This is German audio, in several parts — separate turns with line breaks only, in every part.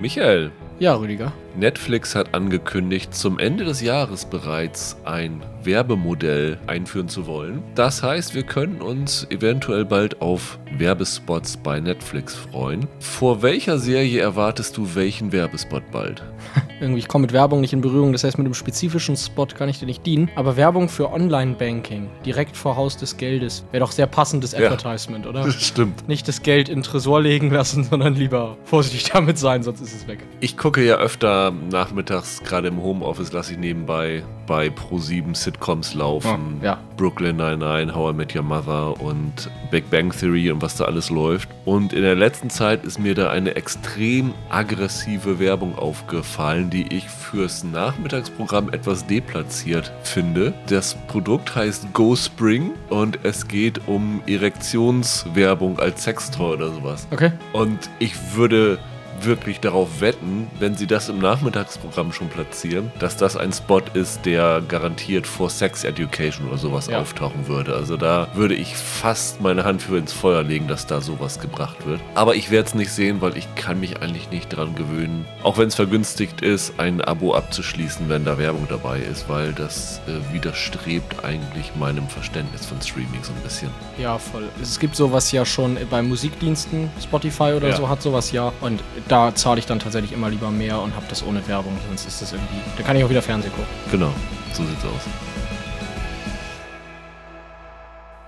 Michael,
Ja, Rüdiger.
Netflix hat angekündigt, zum Ende des Jahres bereits ein Werbemodell einführen zu wollen. Das heißt, wir können uns eventuell bald auf Werbespots bei Netflix freuen. Vor welcher Serie erwartest du welchen Werbespot bald?
Irgendwie, ich komme mit Werbung nicht in Berührung, das heißt, mit einem spezifischen Spot kann ich dir nicht dienen. Aber Werbung für Online-Banking, direkt vor Haus des Geldes, wäre doch sehr passendes Advertisement, oder?
stimmt.
Nicht das Geld in den Tresor legen lassen, sondern lieber vorsichtig damit sein, sonst ist es weg.
Ich gucke ja öfter nachmittags, gerade im Homeoffice, lasse ich nebenbei bei Pro7 Sitcoms laufen.
Oh, ja.
Brooklyn Nine-Nine, How I Met Your Mother und Big Bang Theory und was da alles läuft. Und in der letzten Zeit ist mir da eine extrem aggressive Werbung aufgefallen, die ich fürs Nachmittagsprogramm etwas deplatziert finde. Das Produkt heißt Go Spring und es geht um Erektionswerbung als Sextoy oder sowas.
Okay.
Und ich würde wirklich darauf wetten, wenn sie das im Nachmittagsprogramm schon platzieren, dass das ein Spot ist, der garantiert vor Sex Education oder sowas
Ja.
auftauchen würde. Also da würde ich fast meine Hand für ins Feuer legen, dass da sowas gebracht wird. Aber ich werde es nicht sehen, weil ich kann mich eigentlich nicht dran gewöhnen, auch wenn es vergünstigt ist, ein Abo abzuschließen, wenn da Werbung dabei ist, weil das äh, widerstrebt eigentlich meinem Verständnis von Streaming so ein bisschen.
Ja, voll. Es gibt sowas ja schon bei Musikdiensten, Spotify oder
Ja.
so hat sowas ja. Und da zahle ich dann tatsächlich immer lieber mehr und habe das ohne Werbung, sonst ist das irgendwie. Da kann ich auch wieder Fernsehen gucken.
Genau, so sieht's aus.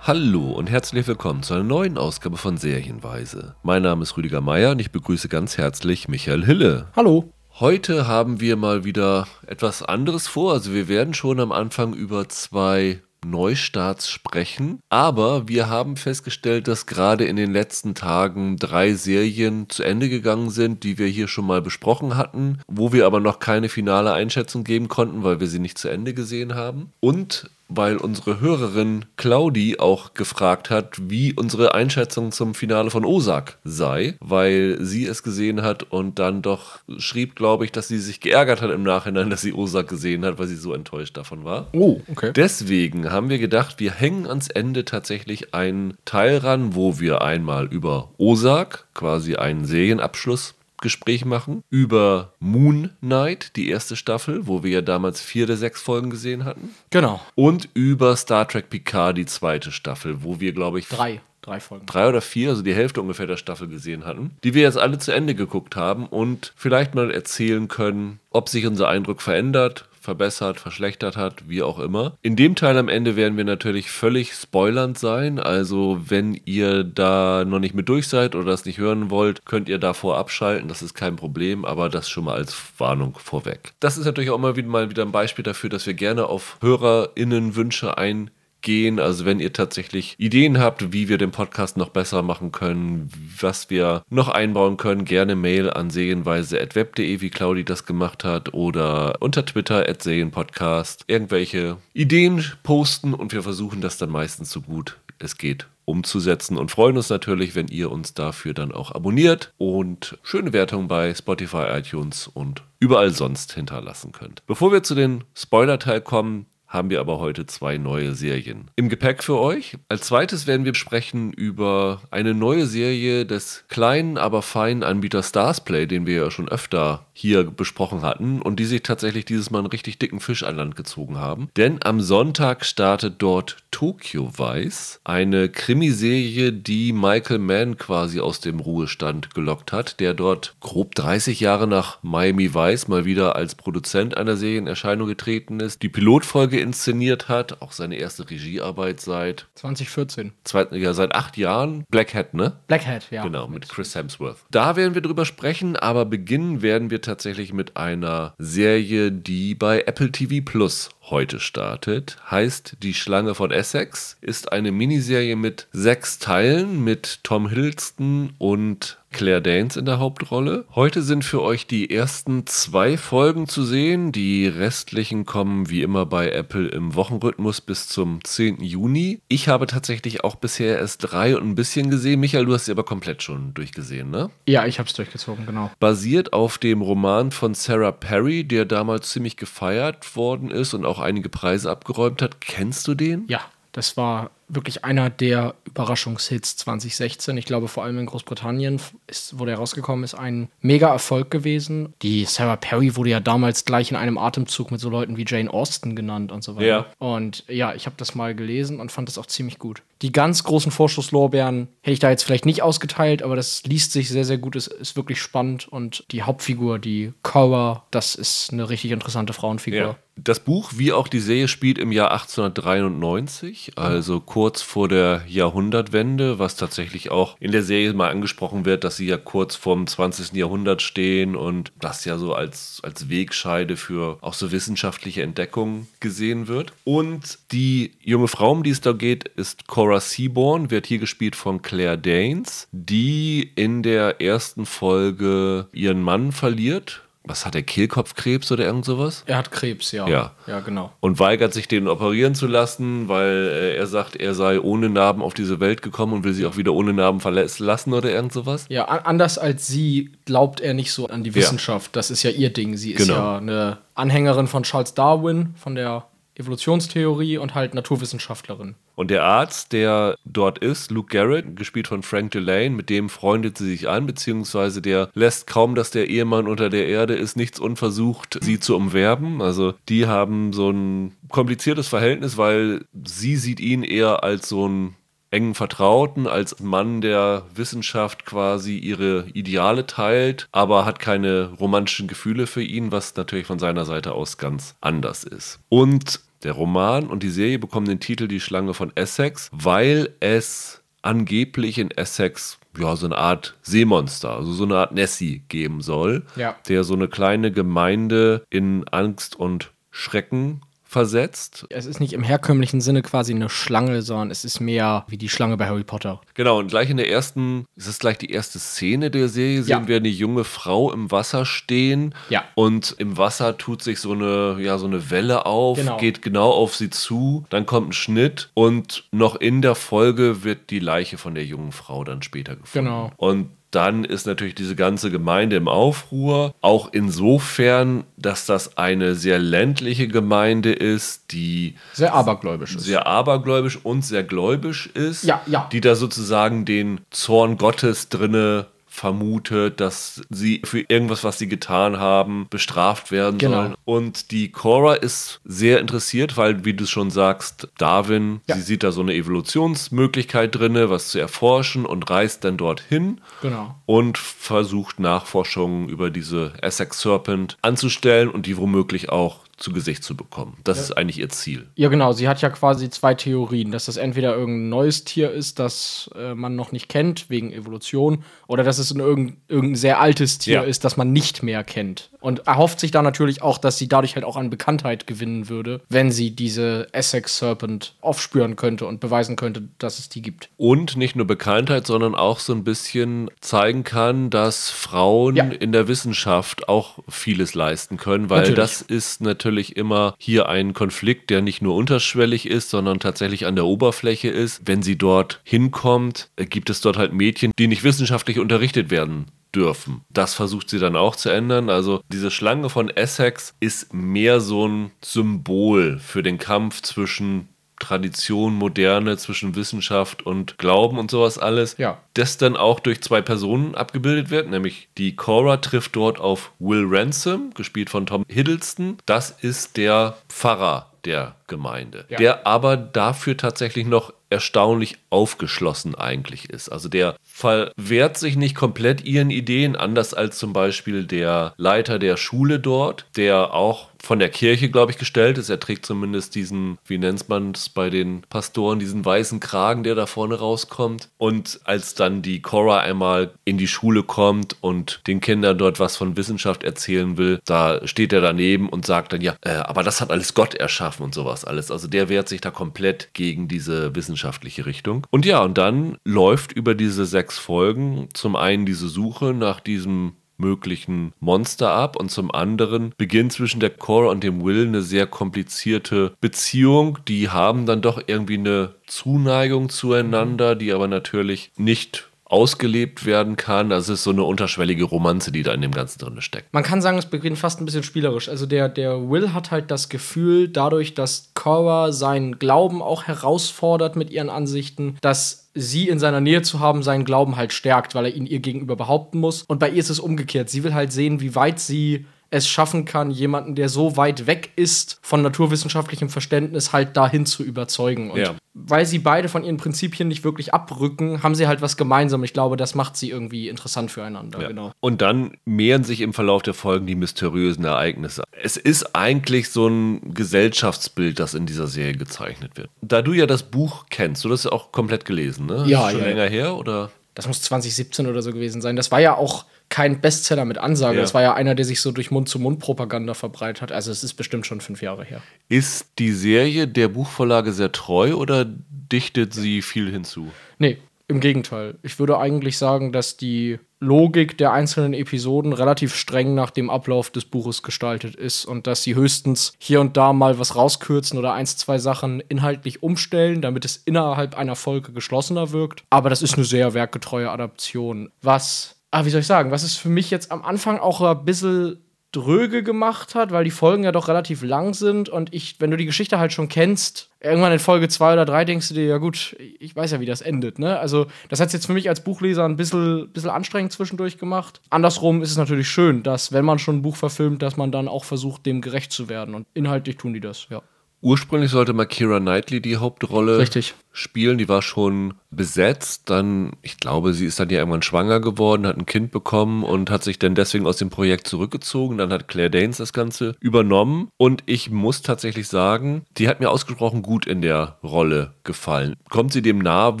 Hallo und herzlich willkommen zu einer neuen Ausgabe von Serienweise. Mein Name ist Rüdiger Meier und ich begrüße ganz herzlich Michael Hille.
Hallo.
Heute haben wir mal wieder etwas anderes vor. Also wir werden schon am Anfang über zwei Neustarts sprechen. Aber wir haben festgestellt, dass gerade in den letzten Tagen drei Serien zu Ende gegangen sind, die wir hier schon mal besprochen hatten, wo wir aber noch keine finale Einschätzung geben konnten, weil wir sie nicht zu Ende gesehen haben. Und weil unsere Hörerin Claudi auch gefragt hat, wie unsere Einschätzung zum Finale von Osak sei, weil sie es gesehen hat und dann doch schrieb, glaube ich, dass sie sich geärgert hat im Nachhinein, dass sie Osak gesehen hat, weil sie so enttäuscht davon war.
Oh, okay.
Deswegen haben wir gedacht, wir hängen ans Ende tatsächlich einen Teil ran, wo wir einmal über Osak, quasi einen Serienabschluss, Gespräch machen, über Moon Knight, die erste Staffel, wo wir ja damals vier der sechs Folgen gesehen hatten,
Genau.
und über Star Trek Picard, die zweite Staffel, wo wir, glaube ich,
Drei. Drei Folgen.
drei oder vier, also die Hälfte ungefähr der Staffel gesehen hatten, die wir jetzt alle zu Ende geguckt haben und vielleicht mal erzählen können, ob sich unser Eindruck verändert, verbessert, verschlechtert hat, wie auch immer. In dem Teil am Ende werden wir natürlich völlig spoilernd sein, also wenn ihr da noch nicht mit durch seid oder das nicht hören wollt, könnt ihr davor abschalten, das ist kein Problem, aber das schon mal als Warnung vorweg. Das ist natürlich auch immer wieder mal wieder ein Beispiel dafür, dass wir gerne auf HörerInnen-Wünsche eingehen gehen. Also wenn ihr tatsächlich Ideen habt, wie wir den Podcast noch besser machen können, was wir noch einbauen können, gerne Mail an serienweise.web.de, wie Claudi das gemacht hat, oder unter Twitter at Serienpodcast. Irgendwelche Ideen posten und wir versuchen das dann meistens so gut es geht umzusetzen und freuen uns natürlich, wenn ihr uns dafür dann auch abonniert und schöne Wertungen bei Spotify, iTunes und überall sonst hinterlassen könnt. Bevor wir zu den Spoiler-Teil kommen, haben wir aber heute zwei neue Serien im Gepäck für euch. Als zweites werden wir sprechen über eine neue Serie des kleinen, aber feinen Anbieters Starsplay, den wir ja schon öfter hier besprochen hatten und die sich tatsächlich dieses Mal einen richtig dicken Fisch an Land gezogen haben. Denn am Sonntag startet dort Tokyo Vice, eine Krimiserie, die Michael Mann quasi aus dem Ruhestand gelockt hat, der dort grob 30 Jahre nach Miami Vice mal wieder als Produzent einer Serie in Erscheinung getreten ist, die Pilotfolge inszeniert hat, auch seine erste Regiearbeit seit,
2014.
zwei, ja, seit acht Jahren. Black Hat, ne?
Black Hat, ja.
Genau, mit Chris Hemsworth. Da werden wir drüber sprechen, aber beginnen werden wir tatsächlich mit einer Serie, die bei Apple TV Plus heute startet. Heißt Die Schlange von Essex, ist eine Miniserie mit sechs Teilen mit Tom Hiddleston und Claire Danes in der Hauptrolle. Heute sind für euch die ersten zwei Folgen zu sehen. Die restlichen kommen wie immer bei Apple im Wochenrhythmus bis zum 10. Juni. Ich habe tatsächlich auch bisher erst drei und ein bisschen gesehen. Michael, du hast sie aber komplett schon durchgesehen, ne?
Ja, ich hab's durchgezogen, genau.
Basiert auf dem Roman von Sarah Perry, der damals ziemlich gefeiert worden ist und auch einige Preise abgeräumt hat. Kennst du den?
Ja, das war wirklich einer der Überraschungshits 2016. Ich glaube, vor allem in Großbritannien ist, wo der rausgekommen ist, ein mega Erfolg gewesen. Die Sarah Perry wurde ja damals gleich in einem Atemzug mit so Leuten wie Jane Austen genannt und so weiter.
Ja.
Und ja, ich habe das mal gelesen und fand das auch ziemlich gut. Die ganz großen Vorschusslorbeeren hätte ich da jetzt vielleicht nicht ausgeteilt, aber das liest sich sehr, sehr gut. Es ist wirklich spannend und die Hauptfigur, die Cora, das ist eine richtig interessante Frauenfigur.
Ja. Das Buch wie auch die Serie spielt im Jahr 1893, also kurz vor der Jahrhundertwende, was tatsächlich auch in der Serie mal angesprochen wird, dass sie ja kurz vorm 20. Jahrhundert stehen und das ja so als, als Wegscheide für auch so wissenschaftliche Entdeckungen gesehen wird. Und die junge Frau, um die es da geht, ist Cora Seaborn, wird hier gespielt von Claire Danes, die in der ersten Folge ihren Mann verliert was hat er, Kehlkopfkrebs oder irgend sowas?
Er hat Krebs, ja.
Ja.
Ja, genau.
Und weigert sich, den operieren zu lassen, weil äh, er sagt, er sei ohne Narben auf diese Welt gekommen und will sich auch wieder ohne Narben verlassen oder irgend sowas.
Ja, an anders als sie glaubt er nicht so an die Wissenschaft. Das ist ja ihr Ding. Sie ist
Genau.
ja eine Anhängerin von Charles Darwin, von der Evolutionstheorie und halt Naturwissenschaftlerin.
Und der Arzt, der dort ist, Luke Garrett, gespielt von Frank Delane, mit dem freundet sie sich an, beziehungsweise der lässt kaum, dass der Ehemann unter der Erde ist, nichts unversucht, sie zu umwerben. Also die haben so ein kompliziertes Verhältnis, weil sie sieht ihn eher als so einen engen Vertrauten, als Mann der Wissenschaft quasi ihre Ideale teilt, aber hat keine romantischen Gefühle für ihn, was natürlich von seiner Seite aus ganz anders ist. Und der Roman und die Serie bekommen den Titel Die Schlange von Essex, weil es angeblich in Essex ja so eine Art Seemonster, also so eine Art Nessie geben soll,
Ja.
der so eine kleine Gemeinde in Angst und Schrecken versetzt.
Es ist nicht im herkömmlichen Sinne quasi eine Schlange, sondern es ist mehr wie die Schlange bei Harry Potter.
Genau, und gleich in der ersten, ist es gleich die erste Szene der Serie, sehen
Ja.
wir eine junge Frau im Wasser stehen.
Ja.
Und im Wasser tut sich so eine, ja, so eine Welle auf,
Genau.
geht genau auf sie zu, dann kommt ein Schnitt und noch in der Folge wird die Leiche von der jungen Frau dann später gefunden.
Genau.
Und dann ist natürlich diese ganze Gemeinde im Aufruhr. Auch insofern, dass das eine sehr ländliche Gemeinde ist, die
Sehr abergläubisch ist.
sehr abergläubisch und sehr gläubisch ist,
Ja, ja.
die da sozusagen den Zorn Gottes drinne vermutet, dass sie für irgendwas, was sie getan haben, bestraft werden
Genau.
sollen. Und die Cora ist sehr interessiert, weil, wie du schon sagst, Darwin,
Ja.
sie sieht da so eine Evolutionsmöglichkeit drinne, was zu erforschen und reist dann dorthin
Genau.
und versucht Nachforschungen über diese Essex Serpent anzustellen und die womöglich auch zu Gesicht zu bekommen. Das ist eigentlich ihr Ziel.
Ja, genau. Sie hat ja quasi zwei Theorien, dass das entweder irgendein neues Tier ist, das äh, man noch nicht kennt, wegen Evolution, oder dass es ein irgendein, irgendein sehr altes Tier
Ja.
ist, das man nicht mehr kennt. Und erhofft sich da natürlich auch, dass sie dadurch halt auch an Bekanntheit gewinnen würde, wenn sie diese Essex Serpent aufspüren könnte und beweisen könnte, dass es die gibt.
Und nicht nur Bekanntheit, sondern auch so ein bisschen zeigen kann, dass Frauen
Ja.
in der Wissenschaft auch vieles leisten können, weil
Natürlich.
das ist natürlich immer hier ein Konflikt, der nicht nur unterschwellig ist, sondern tatsächlich an der Oberfläche ist. Wenn sie dort hinkommt, gibt es dort halt Mädchen, die nicht wissenschaftlich unterrichtet werden dürfen. Das versucht sie dann auch zu ändern. Also diese Schlange von Essex ist mehr so ein Symbol für den Kampf zwischen Tradition, Moderne, zwischen Wissenschaft und Glauben und sowas alles.
Ja.
Das dann auch durch zwei Personen abgebildet wird, nämlich die Cora trifft dort auf Will Ransom, gespielt von Tom Hiddleston. Das ist der Pfarrer der Gemeinde,
Ja.
der aber dafür tatsächlich noch erstaunlich aufgeschlossen eigentlich ist. Also der verwehrt sich nicht komplett ihren Ideen, anders als zum Beispiel der Leiter der Schule dort, der auch von der Kirche, glaube ich, gestellt ist. Er trägt zumindest diesen, wie nennt man es bei den Pastoren, diesen weißen Kragen, der da vorne rauskommt. Und als dann die Cora einmal in die Schule kommt und den Kindern dort was von Wissenschaft erzählen will, da steht er daneben und sagt dann, ja, äh, aber das hat alles Gott erschaffen und sowas alles. Also der wehrt sich da komplett gegen diese wissenschaftliche Richtung. Und ja, und dann läuft über diese sechs Folgen zum einen diese Suche nach diesem möglichen Monster ab und zum anderen beginnt zwischen der Cora und dem Will eine sehr komplizierte Beziehung. Die haben dann doch irgendwie eine Zuneigung zueinander, die aber natürlich nicht ausgelebt werden kann. Das ist so eine unterschwellige Romanze, die da in dem Ganzen drin steckt.
Man kann sagen, es beginnt fast ein bisschen spielerisch. Also der, der Will hat halt das Gefühl, dadurch, dass Cora seinen Glauben auch herausfordert mit ihren Ansichten, dass sie in seiner Nähe zu haben, seinen Glauben halt stärkt, weil er ihn ihr gegenüber behaupten muss. Und bei ihr ist es umgekehrt. Sie will halt sehen, wie weit sie es schaffen kann, jemanden, der so weit weg ist von naturwissenschaftlichem Verständnis, halt dahin zu überzeugen. Und
Ja.
weil sie beide von ihren Prinzipien nicht wirklich abrücken, haben sie halt was gemeinsam. Ich glaube, das macht sie irgendwie interessant füreinander.
Ja.
Genau.
Und dann mehren sich im Verlauf der Folgen die mysteriösen Ereignisse. Es ist eigentlich so ein Gesellschaftsbild, das in dieser Serie gezeichnet wird. Da du ja das Buch kennst, du hast es auch komplett gelesen, ne?
Ja,
ist schon
ja,
länger her oder?
Das muss 2017 oder so gewesen sein. Das war ja auch kein Bestseller mit Ansage.
Ja.
Das war ja einer, der sich so durch Mund-zu-Mund-Propaganda verbreitet hat. Also es ist bestimmt schon fünf Jahre her.
Ist die Serie der Buchvorlage sehr treu oder dichtet sie viel hinzu?
Nee, im Gegenteil. Ich würde eigentlich sagen, dass die Logik der einzelnen Episoden relativ streng nach dem Ablauf des Buches gestaltet ist und dass sie höchstens hier und da mal was rauskürzen oder eins, zwei Sachen inhaltlich umstellen, damit es innerhalb einer Folge geschlossener wirkt. Aber das ist eine sehr werkgetreue Adaption. Was, ah, wie soll ich sagen, was es für mich jetzt am Anfang auch ein bisschen dröge gemacht hat, weil die Folgen ja doch relativ lang sind und ich, wenn du die Geschichte halt schon kennst, irgendwann in Folge zwei oder drei denkst du dir, ja gut, ich weiß ja, wie das endet, ne? Also, das hat es jetzt für mich als Buchleser ein bisschen, bisschen anstrengend zwischendurch gemacht. Andersrum ist es natürlich schön, dass, wenn man schon ein Buch verfilmt, dass man dann auch versucht, dem gerecht zu werden. Und inhaltlich tun die das, ja.
Ursprünglich sollte mal Kira Knightley die Hauptrolle
Richtig.
spielen. Die war schon besetzt. Dann, ich glaube, sie ist dann ja irgendwann schwanger geworden, hat ein Kind bekommen und hat sich dann deswegen aus dem Projekt zurückgezogen. Dann hat Claire Danes das Ganze übernommen. Und ich muss tatsächlich sagen, die hat mir ausgesprochen gut in der Rolle gefallen. Kommt sie dem nahe,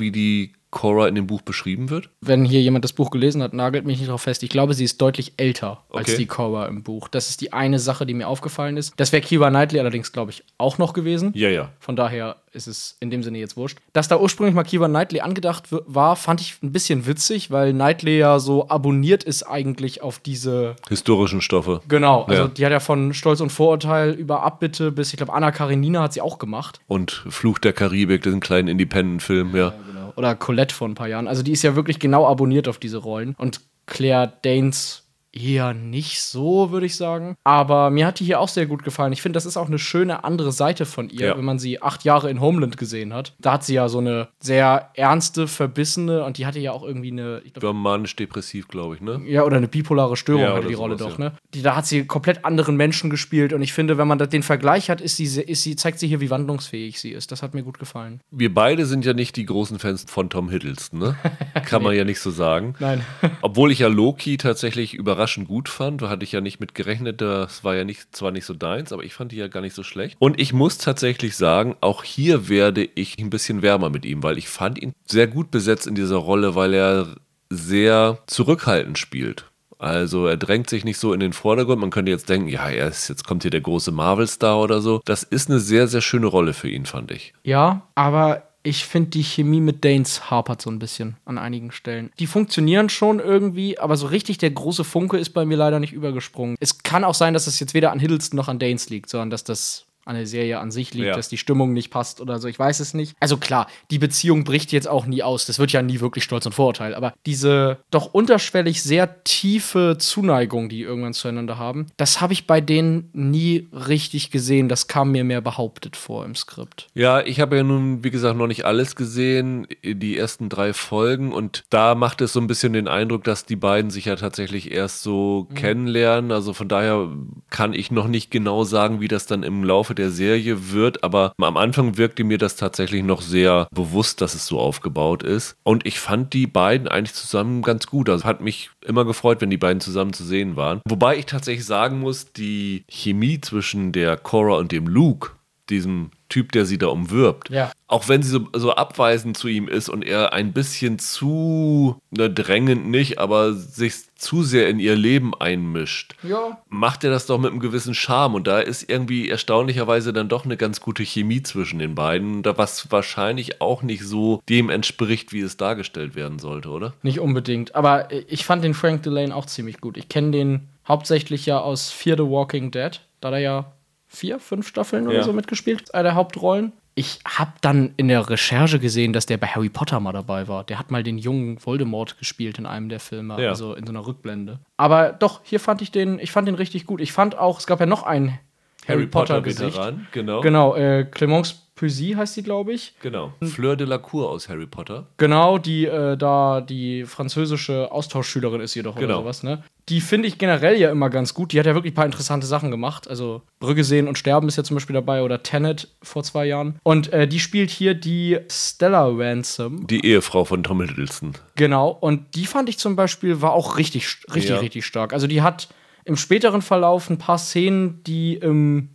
wie die Cora in dem Buch beschrieben wird?
Wenn hier jemand das Buch gelesen hat, nagelt mich nicht drauf fest. Ich glaube, sie ist deutlich älter als
Okay.
die Cora im Buch. Das ist die eine Sache, die mir aufgefallen ist. Das wäre Kira Knightley allerdings, glaube ich, auch noch gewesen.
Ja, ja.
Von daher ist es in dem Sinne jetzt wurscht. Dass da ursprünglich mal Kiva Knightley angedacht war, fand ich ein bisschen witzig, weil Knightley ja so abonniert ist eigentlich auf diese.
Historischen Stoffe.
Genau, also
Ja.
die hat ja von Stolz und Vorurteil über Abbitte bis, ich glaube, Anna Karenina hat sie auch gemacht.
Und Fluch der Karibik, diesen kleinen Independent-Film, ja.
Oder Colette vor ein paar Jahren. Also die ist ja wirklich genau abonniert auf diese Rollen. Und Claire Danes eher nicht so, würde ich sagen. Aber mir hat die hier auch sehr gut gefallen. Ich finde, das ist auch eine schöne andere Seite von ihr,
Ja.
wenn man sie acht Jahre in Homeland gesehen hat. Da hat sie ja so eine sehr ernste, verbissene und die hatte ja auch irgendwie eine, ich glaub,
manisch-depressiv, glaube ich, ne?
ja, oder eine bipolare Störung
Ja,
hatte die Rolle
sowas,
doch,
ja.
ne? Die, da hat sie komplett anderen Menschen gespielt und ich finde, wenn man da den Vergleich hat, ist sie, ist sie, zeigt sie hier, wie wandlungsfähig sie ist. Das hat mir gut gefallen.
Wir beide sind ja nicht die großen Fans von Tom Hiddleston, ne? Kann man ja nicht so sagen.
Nein.
Obwohl ich ja Loki tatsächlich überraschend gut fand, da hatte ich ja nicht mit gerechnet, das war ja nicht, zwar nicht so deins, aber ich fand die ja gar nicht so schlecht. Und ich muss tatsächlich sagen, auch hier werde ich ein bisschen wärmer mit ihm, weil ich fand ihn sehr gut besetzt in dieser Rolle, weil er sehr zurückhaltend spielt. Also er drängt sich nicht so in den Vordergrund. Man könnte jetzt denken, ja, er ist, jetzt kommt hier der große Marvel-Star oder so. Das ist eine sehr, sehr schöne Rolle für ihn, fand ich.
Ja, aber ich finde, die Chemie mit Danes hapert so ein bisschen an einigen Stellen. Die funktionieren schon irgendwie, aber so richtig der große Funke ist bei mir leider nicht übergesprungen. Es kann auch sein, dass es jetzt weder an Hiddleston noch an Danes liegt, sondern dass das an der Serie an sich liegt,
Ja.
dass die Stimmung nicht passt oder so. Ich weiß es nicht. Also klar, die Beziehung bricht jetzt auch nie aus. Das wird ja nie wirklich Stolz und Vorurteil. Aber diese doch unterschwellig sehr tiefe Zuneigung, die die irgendwann zueinander haben, das habe ich bei denen nie richtig gesehen. Das kam mir mehr behauptet vor im Skript.
Ja, ich habe ja nun, wie gesagt, noch nicht alles gesehen, die ersten drei Folgen. Und da macht es so ein bisschen den Eindruck, dass die beiden sich ja tatsächlich erst so kennenlernen. Also von daher kann ich noch nicht genau sagen, wie das dann im Laufe der Serie wird. Aber am Anfang wirkte mir das tatsächlich noch sehr bewusst, dass es so aufgebaut ist. Und ich fand die beiden eigentlich zusammen ganz gut. Also hat mich immer gefreut, wenn die beiden zusammen zu sehen waren. Wobei ich tatsächlich sagen muss, die Chemie zwischen der Cora und dem Luke, diesem Typ, der sie da umwirbt.
Ja.
Auch wenn sie so, so abweisend zu ihm ist und er ein bisschen zu ne, drängend nicht, aber sich zu sehr in ihr Leben einmischt,
Ja.
macht er das doch mit einem gewissen Charme. Und da ist irgendwie erstaunlicherweise dann doch eine ganz gute Chemie zwischen den beiden, da was wahrscheinlich auch nicht so dem entspricht, wie es dargestellt werden sollte, oder?
Nicht unbedingt. Aber ich fand den Frank Delane auch ziemlich gut. Ich kenne den hauptsächlich ja aus Fear the Walking Dead. Da hat er ja vier, fünf Staffeln oder
Ja.
so mitgespielt. Einer der Hauptrollen. ich habe dann in der Recherche gesehen, dass der bei Harry Potter mal dabei war. Der hat mal den jungen Voldemort gespielt in einem der Filme,
Ja.
also in so einer Rückblende. Aber doch, hier fand ich den, ich fand den richtig gut. Ich fand auch, es gab ja noch einen Harry, Potter, Gesicht.
Veteran, genau.
Genau, äh, Clemence Puisy heißt die, glaube ich.
Genau. Fleur de la Cour aus Harry Potter.
Genau, die äh, da die französische Austauschschülerin ist jedoch oder
Genau.
sowas, ne? Die finde ich generell ja immer ganz gut. Die hat ja wirklich ein paar interessante Sachen gemacht. Also Brügge sehen und sterben ist ja zum Beispiel dabei oder Tenet vor zwei Jahren. Und äh, die spielt hier die Stella Ransom.
Die Ehefrau von Tom Hiddleston.
Genau. Und die fand ich zum Beispiel war auch richtig, richtig,
Ja.
richtig stark. Also die hat im späteren Verlauf ein paar Szenen, die im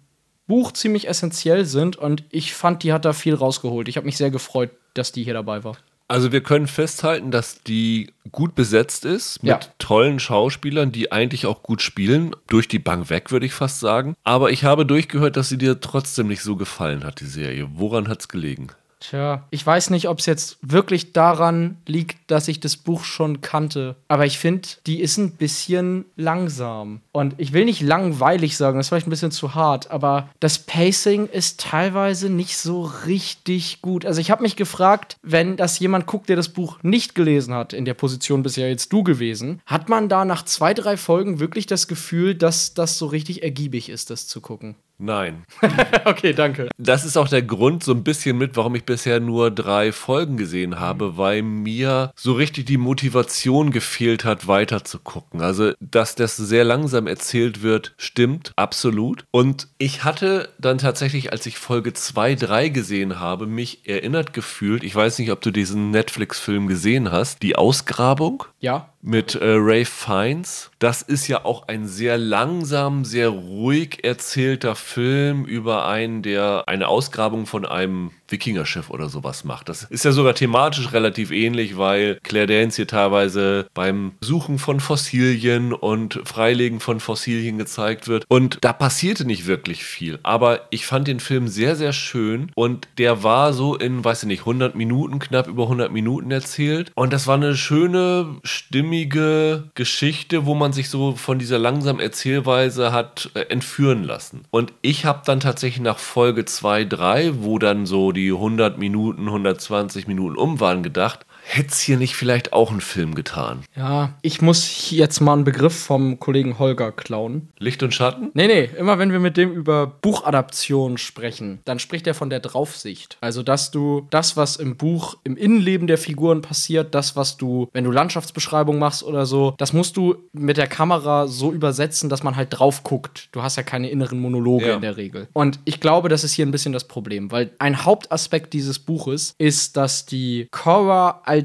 Buch ziemlich essentiell sind. Und ich fand, die hat da viel rausgeholt. Ich habe mich sehr gefreut, dass die hier dabei war.
Also wir können festhalten, dass die gut besetzt ist mit
Ja.
tollen Schauspielern, die eigentlich auch gut spielen. Durch die Bank weg, würde ich fast sagen. Aber ich habe durchgehört, dass sie dir trotzdem nicht so gefallen hat, die Serie. Woran hat es gelegen?
Tja, ich weiß nicht, ob es jetzt wirklich daran liegt, dass ich das Buch schon kannte. Aber ich finde, die ist ein bisschen langsam. Und ich will nicht langweilig sagen, das ist vielleicht ein bisschen zu hart, aber das Pacing ist teilweise nicht so richtig gut. Also ich habe mich gefragt, wenn das jemand guckt, der das Buch nicht gelesen hat, in der Position bisher jetzt du gewesen, hat man da nach zwei, drei Folgen wirklich das Gefühl, dass das so richtig ergiebig ist, das zu gucken?
Nein.
okay, danke.
Das ist auch der Grund so ein bisschen mit, warum ich bisher nur drei Folgen gesehen habe, weil mir so richtig die Motivation gefehlt hat, weiter zu gucken. Also, dass das sehr langsam erzählt wird, stimmt absolut. Und ich hatte dann tatsächlich, als ich Folge 2, 3 gesehen habe, mich erinnert gefühlt, ich weiß nicht, ob du diesen Netflix-Film gesehen hast, Die Ausgrabung
Ja,
mit äh, Ray Fiennes. Das ist ja auch ein sehr langsam, sehr ruhig erzählter Film über einen, der eine Ausgrabung von einem Wikingerschiff oder sowas macht. Das ist ja sogar thematisch relativ ähnlich, weil Claire Danes hier teilweise beim Suchen von Fossilien und Freilegen von Fossilien gezeigt wird. Und da passierte nicht wirklich viel. Aber ich fand den Film sehr, sehr schön und der war so in, weiß ich nicht, 100 Minuten, knapp über 100 Minuten erzählt. Und das war eine schöne, stimmige Geschichte, wo man sich so von dieser langsamen Erzählweise hat äh, entführen lassen. Und ich habe dann tatsächlich nach Folge 2, 3, wo dann so die 100 Minuten, 120 Minuten um waren, gedacht, hätte es hier nicht vielleicht auch einen Film getan?
Ja, ich muss hier jetzt mal einen Begriff vom Kollegen Holger klauen.
Licht und Schatten?
Nee, nee, immer wenn wir mit dem über Buchadaption sprechen, dann spricht er von der Draufsicht. Also, dass du das, was im Buch im Innenleben der Figuren passiert, das, was du, wenn du Landschaftsbeschreibung machst oder so, das musst du mit der Kamera so übersetzen, dass man halt drauf guckt. Du hast ja keine inneren Monologe
Ja.
in der Regel. Und ich glaube, das ist hier ein bisschen das Problem, weil ein Hauptaspekt dieses Buches ist, dass die Cora als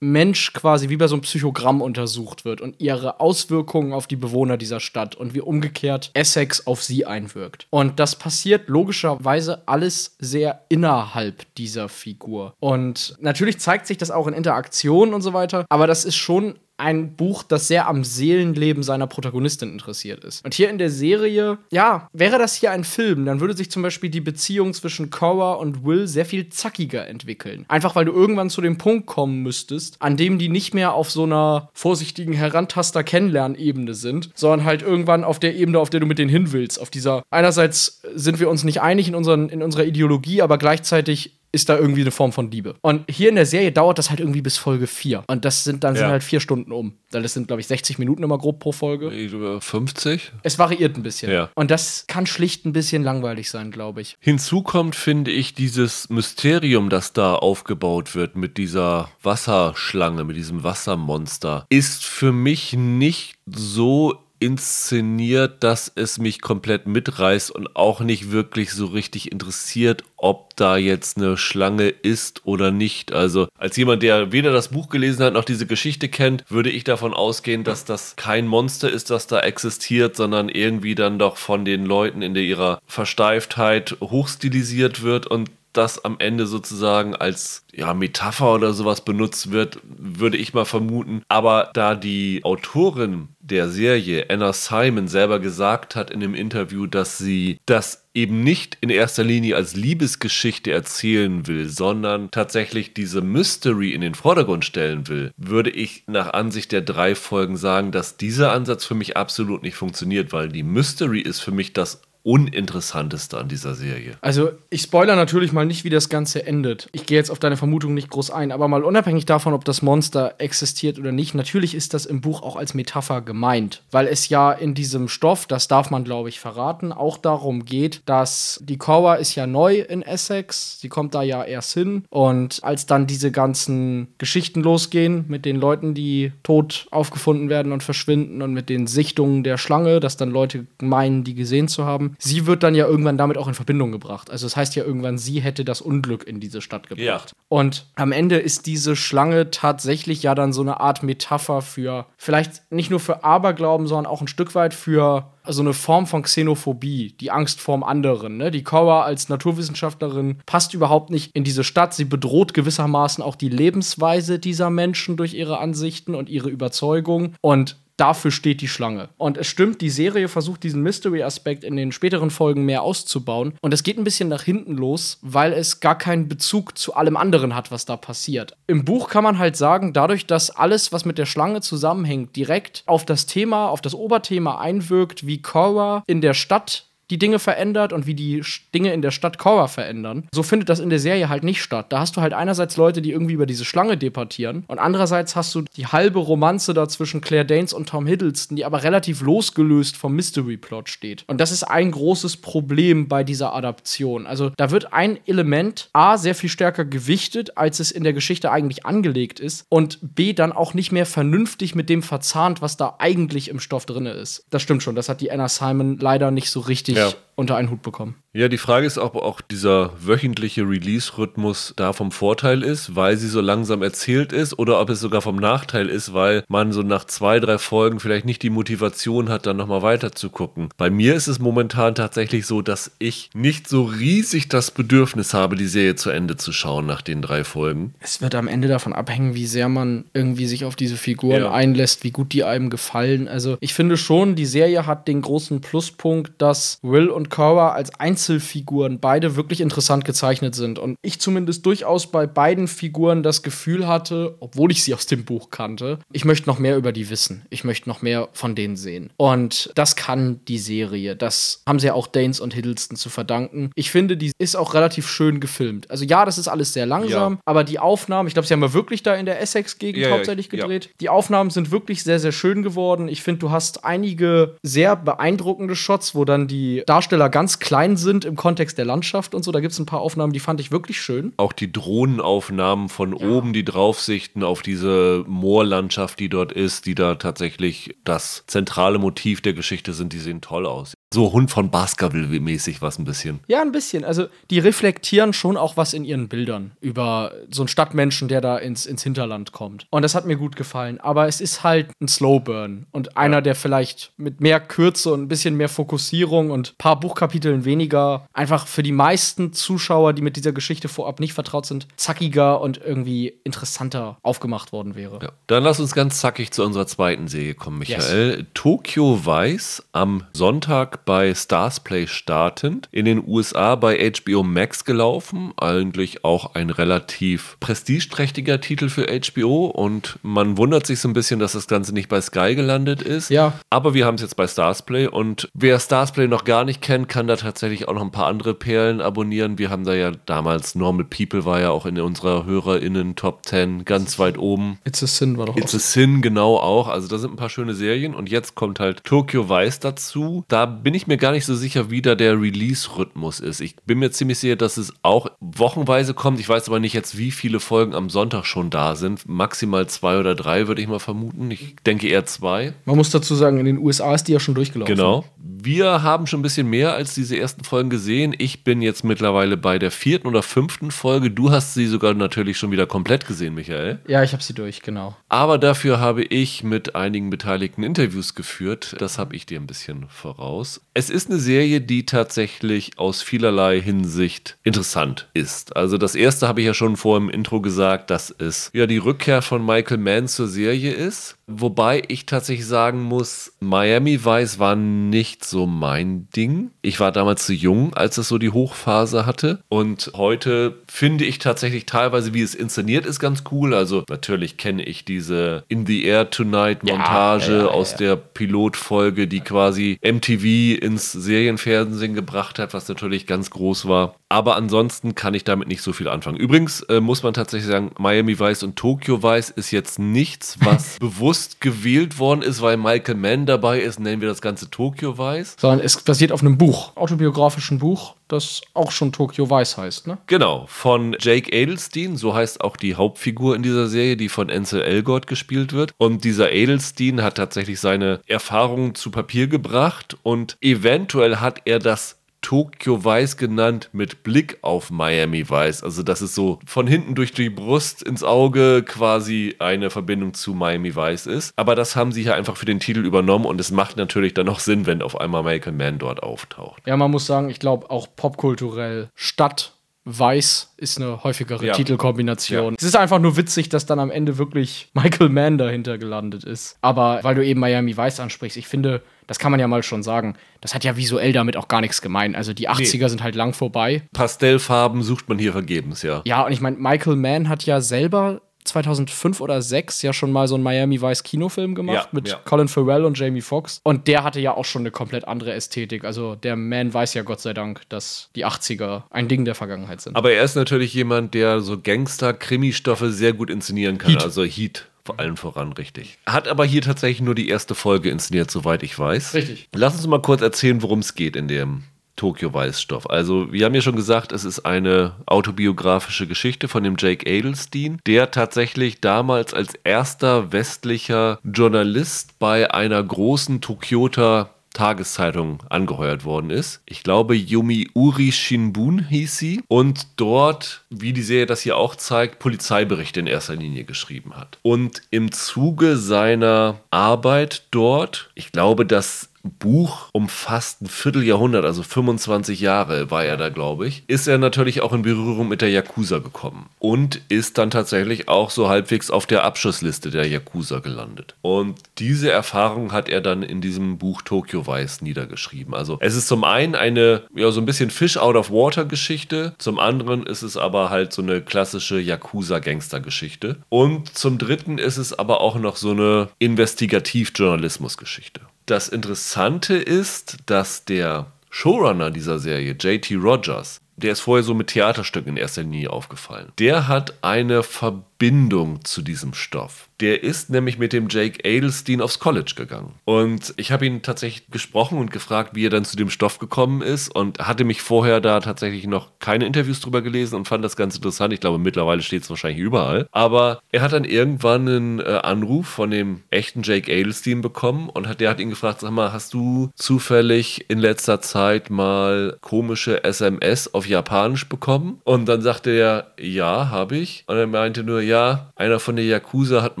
Mensch quasi wie bei so einem Psychogramm untersucht wird und ihre Auswirkungen auf die Bewohner dieser Stadt und wie umgekehrt Essex auf sie einwirkt. Und das passiert logischerweise alles sehr innerhalb dieser Figur. Und natürlich zeigt sich das auch in Interaktionen und so weiter, aber das ist schon ein Buch, das sehr am Seelenleben seiner Protagonistin interessiert ist. Und hier in der Serie, ja, wäre das hier ein Film, dann würde sich zum Beispiel die Beziehung zwischen Cora und Will sehr viel zackiger entwickeln. Einfach weil du irgendwann zu dem Punkt kommen müsstest, an dem die nicht mehr auf so einer vorsichtigen Herantaster-Kennenlernebene sind, sondern halt irgendwann auf der Ebene, auf der du mit denen hin willst. Auf dieser, einerseits sind wir uns nicht einig in, unseren, in unserer Ideologie, aber gleichzeitig ist da irgendwie eine Form von Liebe. Und hier in der Serie dauert das halt irgendwie bis Folge 4. Und das sind dann sind
Ja.
halt vier Stunden um. Weil das sind, glaube ich, 60 Minuten immer grob pro Folge.
Ich glaube, 50?
Es variiert ein bisschen.
Ja.
Und das kann schlicht ein bisschen langweilig sein, glaube ich.
Hinzu kommt, finde ich, dieses Mysterium, das da aufgebaut wird mit dieser Wasserschlange, mit diesem Wassermonster, ist für mich nicht so inszeniert, dass es mich komplett mitreißt und auch nicht wirklich so richtig interessiert, ob da jetzt eine Schlange ist oder nicht. Also als jemand, der weder das Buch gelesen hat noch diese Geschichte kennt, würde ich davon ausgehen, dass das kein Monster ist, das da existiert, sondern irgendwie dann doch von den Leuten in ihrer Versteiftheit hochstilisiert wird und das am Ende sozusagen als ja, Metapher oder sowas benutzt wird, würde ich mal vermuten. Aber da die Autorin der Serie, Anna Simon, selber gesagt hat in dem Interview, dass sie das eben nicht in erster Linie als Liebesgeschichte erzählen will, sondern tatsächlich diese Mystery in den Vordergrund stellen will, würde ich nach Ansicht der drei Folgen sagen, dass dieser Ansatz für mich absolut nicht funktioniert, weil die Mystery ist für mich das Uninteressanteste an dieser Serie.
Also, ich spoiler natürlich mal nicht, wie das Ganze endet. Ich gehe jetzt auf deine Vermutung nicht groß ein, aber mal unabhängig davon, ob das Monster existiert oder nicht, natürlich ist das im Buch auch als Metapher gemeint, weil es ja in diesem Stoff, das darf man glaube ich verraten, auch darum geht, dass die Korwa ist ja neu in Essex, sie kommt da ja erst hin und als dann diese ganzen Geschichten losgehen mit den Leuten, die tot aufgefunden werden und verschwinden und mit den Sichtungen der Schlange, dass dann Leute meinen, die gesehen zu haben, sie wird dann ja irgendwann damit auch in Verbindung gebracht. Also das heißt ja irgendwann, sie hätte das Unglück in diese Stadt gebracht. Ja. Und am Ende ist diese Schlange tatsächlich ja dann so eine Art Metapher für vielleicht nicht nur für Aberglauben, sondern auch ein Stück weit für so eine Form von Xenophobie, die Angst vorm anderen. Ne? Die Cora als Naturwissenschaftlerin passt überhaupt nicht in diese Stadt. Sie bedroht gewissermaßen auch die Lebensweise dieser Menschen durch ihre Ansichten und ihre Überzeugung. Und dafür steht die Schlange. Und es stimmt, die Serie versucht diesen Mystery-Aspekt in den späteren Folgen mehr auszubauen. Und es geht ein bisschen nach hinten los, weil es gar keinen Bezug zu allem anderen hat, was da passiert. Im Buch kann man halt sagen, dadurch, dass alles, was mit der Schlange zusammenhängt, direkt auf das Thema, auf das Oberthema einwirkt, wie Korra in der Stadt die Dinge verändert und wie die Dinge in der Stadt Korra verändern. So findet das in der Serie halt nicht statt. Da hast du halt einerseits Leute, die irgendwie über diese Schlange debattieren und andererseits hast du die halbe Romanze da zwischen Claire Danes und Tom Hiddleston, die aber relativ losgelöst vom Mystery-Plot steht. Und das ist ein großes Problem bei dieser Adaption. Also da wird ein Element A sehr viel stärker gewichtet, als es in der Geschichte eigentlich angelegt ist und B dann auch nicht mehr vernünftig mit dem verzahnt, was da eigentlich im Stoff drin ist. Das stimmt schon, das hat die Anna Simon leider nicht so richtig ja. Unter einen Hut bekommen.
Ja, die Frage ist, ob auch dieser wöchentliche Release-Rhythmus da vom Vorteil ist, weil sie so langsam erzählt ist, oder ob es sogar vom Nachteil ist, weil man so nach zwei, drei Folgen vielleicht nicht die Motivation hat, dann nochmal weiter zu gucken. Bei mir ist es momentan tatsächlich so, dass ich nicht so riesig das Bedürfnis habe, die Serie zu Ende zu schauen nach den drei Folgen.
Es wird am Ende davon abhängen, wie sehr man irgendwie sich auf diese Figuren ja. einlässt, wie gut die einem gefallen. Also ich finde schon, die Serie hat den großen Pluspunkt, dass Will und Cora als Einzelfiguren beide wirklich interessant gezeichnet sind. Und ich zumindest durchaus bei beiden Figuren das Gefühl hatte, obwohl ich sie aus dem Buch kannte, ich möchte noch mehr über die wissen. Ich möchte noch mehr von denen sehen. Und das kann die Serie. Das haben sie ja auch Danes und Hiddleston zu verdanken. Ich finde, die ist auch relativ schön gefilmt. Also ja, das ist alles sehr langsam, ja. aber die Aufnahmen, ich glaube, sie haben ja wirklich da in der Essex-Gegend ja, hauptsächlich gedreht. Ja. Die Aufnahmen sind wirklich sehr, sehr schön geworden. Ich finde, du hast einige sehr beeindruckende Shots, wo dann die Darsteller ganz klein sind im Kontext der Landschaft und so. Da gibt es ein paar Aufnahmen, die fand ich wirklich schön.
Auch die Drohnenaufnahmen von ja. oben, die draufsichten auf diese Moorlandschaft, die dort ist, die da tatsächlich das zentrale Motiv der Geschichte sind, die sehen toll aus. So Hund von Baskerville-mäßig was ein bisschen.
Ja, ein bisschen. Also die reflektieren schon auch was in ihren Bildern über so einen Stadtmenschen, der da ins, ins Hinterland kommt. Und das hat mir gut gefallen. Aber es ist halt ein Slowburn und einer, ja. der vielleicht mit mehr Kürze und ein bisschen mehr Fokussierung und ein paar Buchkapiteln weniger einfach für die meisten Zuschauer, die mit dieser Geschichte vorab nicht vertraut sind, zackiger und irgendwie interessanter aufgemacht worden wäre.
Ja. Dann lass uns ganz zackig zu unserer zweiten Serie kommen, Michael. Yes. Tokyo Weiß am Sonntag bei Starsplay startend, in den USA bei HBO Max gelaufen, eigentlich auch ein relativ prestigeträchtiger Titel für HBO und man wundert sich so ein bisschen, dass das Ganze nicht bei Sky gelandet ist.
Ja.
Aber wir haben es jetzt bei Starsplay und wer Starsplay noch gar nicht kennt, kann da tatsächlich auch noch ein paar andere Perlen abonnieren. Wir haben da ja damals Normal People war ja auch in unserer HörerInnen Top 10 ganz weit oben.
It's a Sin war doch
It's a Sin genau auch. Also da sind ein paar schöne Serien und jetzt kommt halt Tokyo Vice dazu. Da bin bin ich mir gar nicht so sicher, wie da der Release-Rhythmus ist. Ich bin mir ziemlich sicher, dass es auch wochenweise kommt. Ich weiß aber nicht jetzt, wie viele Folgen am Sonntag schon da sind. Maximal zwei oder drei, würde ich mal vermuten. Ich denke eher zwei.
Man muss dazu sagen, in den USA ist die ja schon durchgelaufen.
Genau. Wir haben schon ein bisschen mehr als diese ersten Folgen gesehen. Ich bin jetzt mittlerweile bei der vierten oder fünften Folge. Du hast sie sogar natürlich schon wieder komplett gesehen, Michael.
Ja, ich habe sie durch, genau.
Aber dafür habe ich mit einigen Beteiligten Interviews geführt. Das habe ich dir ein bisschen voraus. Es ist eine Serie, die tatsächlich aus vielerlei Hinsicht interessant ist. Also das erste habe ich ja schon vor im Intro gesagt, dass es ja die Rückkehr von Michael Mann zur Serie ist Wobei ich tatsächlich sagen muss, Miami Vice war nicht so mein Ding. Ich war damals zu jung, als es so die Hochphase hatte. Und heute finde ich tatsächlich teilweise, wie es inszeniert ist, ganz cool. Also natürlich kenne ich diese In the Air Tonight Montage
Ja, ja, ja,
aus der Pilotfolge, die quasi MTV ins Serienfernsehen gebracht hat, was natürlich ganz groß war. Aber ansonsten kann ich damit nicht so viel anfangen. Übrigens äh, muss man tatsächlich sagen, Miami Vice und Tokyo Vice ist jetzt nichts, was bewusst gewählt worden ist, weil Michael Mann dabei ist. Nennen wir das Ganze Tokyo Vice.
Sondern es basiert auf einem Buch, autobiografischen Buch, das auch schon Tokyo Vice heißt, ne?
Genau, von Jake Adelstein, so heißt auch die Hauptfigur in dieser Serie, die von Ansel Elgort gespielt wird. Und dieser Adelstein hat tatsächlich seine Erfahrungen zu Papier gebracht und eventuell hat er das Tokyo Vice genannt mit Blick auf Miami Vice. Also das ist so von hinten durch die Brust ins Auge quasi eine Verbindung zu Miami Vice ist. Aber das haben sie hier einfach für den Titel übernommen und es macht natürlich dann noch Sinn, wenn auf einmal Michael Mann dort auftaucht.
Ja, man muss sagen, ich glaube auch popkulturell Stadt Weiß ist eine häufigere
Ja.
Titelkombination. Es ist einfach nur witzig, dass dann am Ende wirklich Michael Mann dahinter gelandet ist. Aber weil du eben Miami Vice ansprichst, ich finde, das kann man ja mal schon sagen, das hat ja visuell damit auch gar nichts gemein. Also die 80er sind halt lang vorbei.
Pastellfarben sucht man hier vergebens, ja.
Ja, und ich meine, Michael Mann hat ja selber 2005 oder 2006 ja schon mal so einen Miami Vice Kinofilm gemacht
Ja,
mit
ja.
Colin Farrell und Jamie Foxx. Und der hatte ja auch schon eine komplett andere Ästhetik. Also der Man weiß ja Gott sei Dank, dass die 80er ein Ding der Vergangenheit sind.
Aber er ist natürlich jemand, der so Gangster-Krimi-Stoffe sehr gut inszenieren kann.
Heat.
Also Heat vor allem voran, richtig. Hat aber hier tatsächlich nur die erste Folge inszeniert, soweit ich weiß.
Richtig.
Lass uns mal kurz erzählen, worum es geht in dem Tokyo Weiß-Stoff. Also, wir haben ja schon gesagt, es ist eine autobiografische Geschichte von dem Jake Adelstein, der tatsächlich damals als erster westlicher Journalist bei einer großen Tokioter Tageszeitung angeheuert worden ist. Ich glaube, Yomiuri Shinbun hieß sie. Und dort, wie die Serie das hier auch zeigt, Polizeiberichte in erster Linie geschrieben hat. Und im Zuge seiner Arbeit dort, ich glaube, das Buch umfasst ein Vierteljahrhundert, also 25 Jahre war er da, glaube ich, ist er natürlich auch in Berührung mit der Yakuza gekommen und ist dann tatsächlich auch so halbwegs auf der Abschussliste der Yakuza gelandet. Und diese Erfahrung hat er dann in diesem Buch Tokyo Vice niedergeschrieben. Also es ist zum einen eine, ja, so ein bisschen Fish out of water Geschichte, zum anderen ist es aber halt so eine klassische Yakuza-Gangster-Geschichte und zum dritten ist es aber auch noch so eine Investigativ-Journalismus-Geschichte. Das Interessante ist, dass der Showrunner dieser Serie, JT Rogers, der ist vorher so mit Theaterstücken in erster Linie aufgefallen. Der hat eine Verbindung zu diesem Stoff. Der ist nämlich mit dem Jake Adelstein aufs College gegangen. Und ich habe ihn tatsächlich gesprochen und gefragt, wie er dann zu dem Stoff gekommen ist und hatte mich vorher da tatsächlich noch keine Interviews drüber gelesen und fand das ganz interessant. Ich glaube, mittlerweile steht es wahrscheinlich überall. Aber er hat dann irgendwann einen äh, Anruf von dem echten Jake Adelstein bekommen und hat, der hat ihn gefragt, sag mal, hast du zufällig in letzter Zeit mal komische SMS auf Japanisch bekommen? Und dann sagte er, ja, habe ich. Und er meinte nur, ja, einer von der Yakuza hat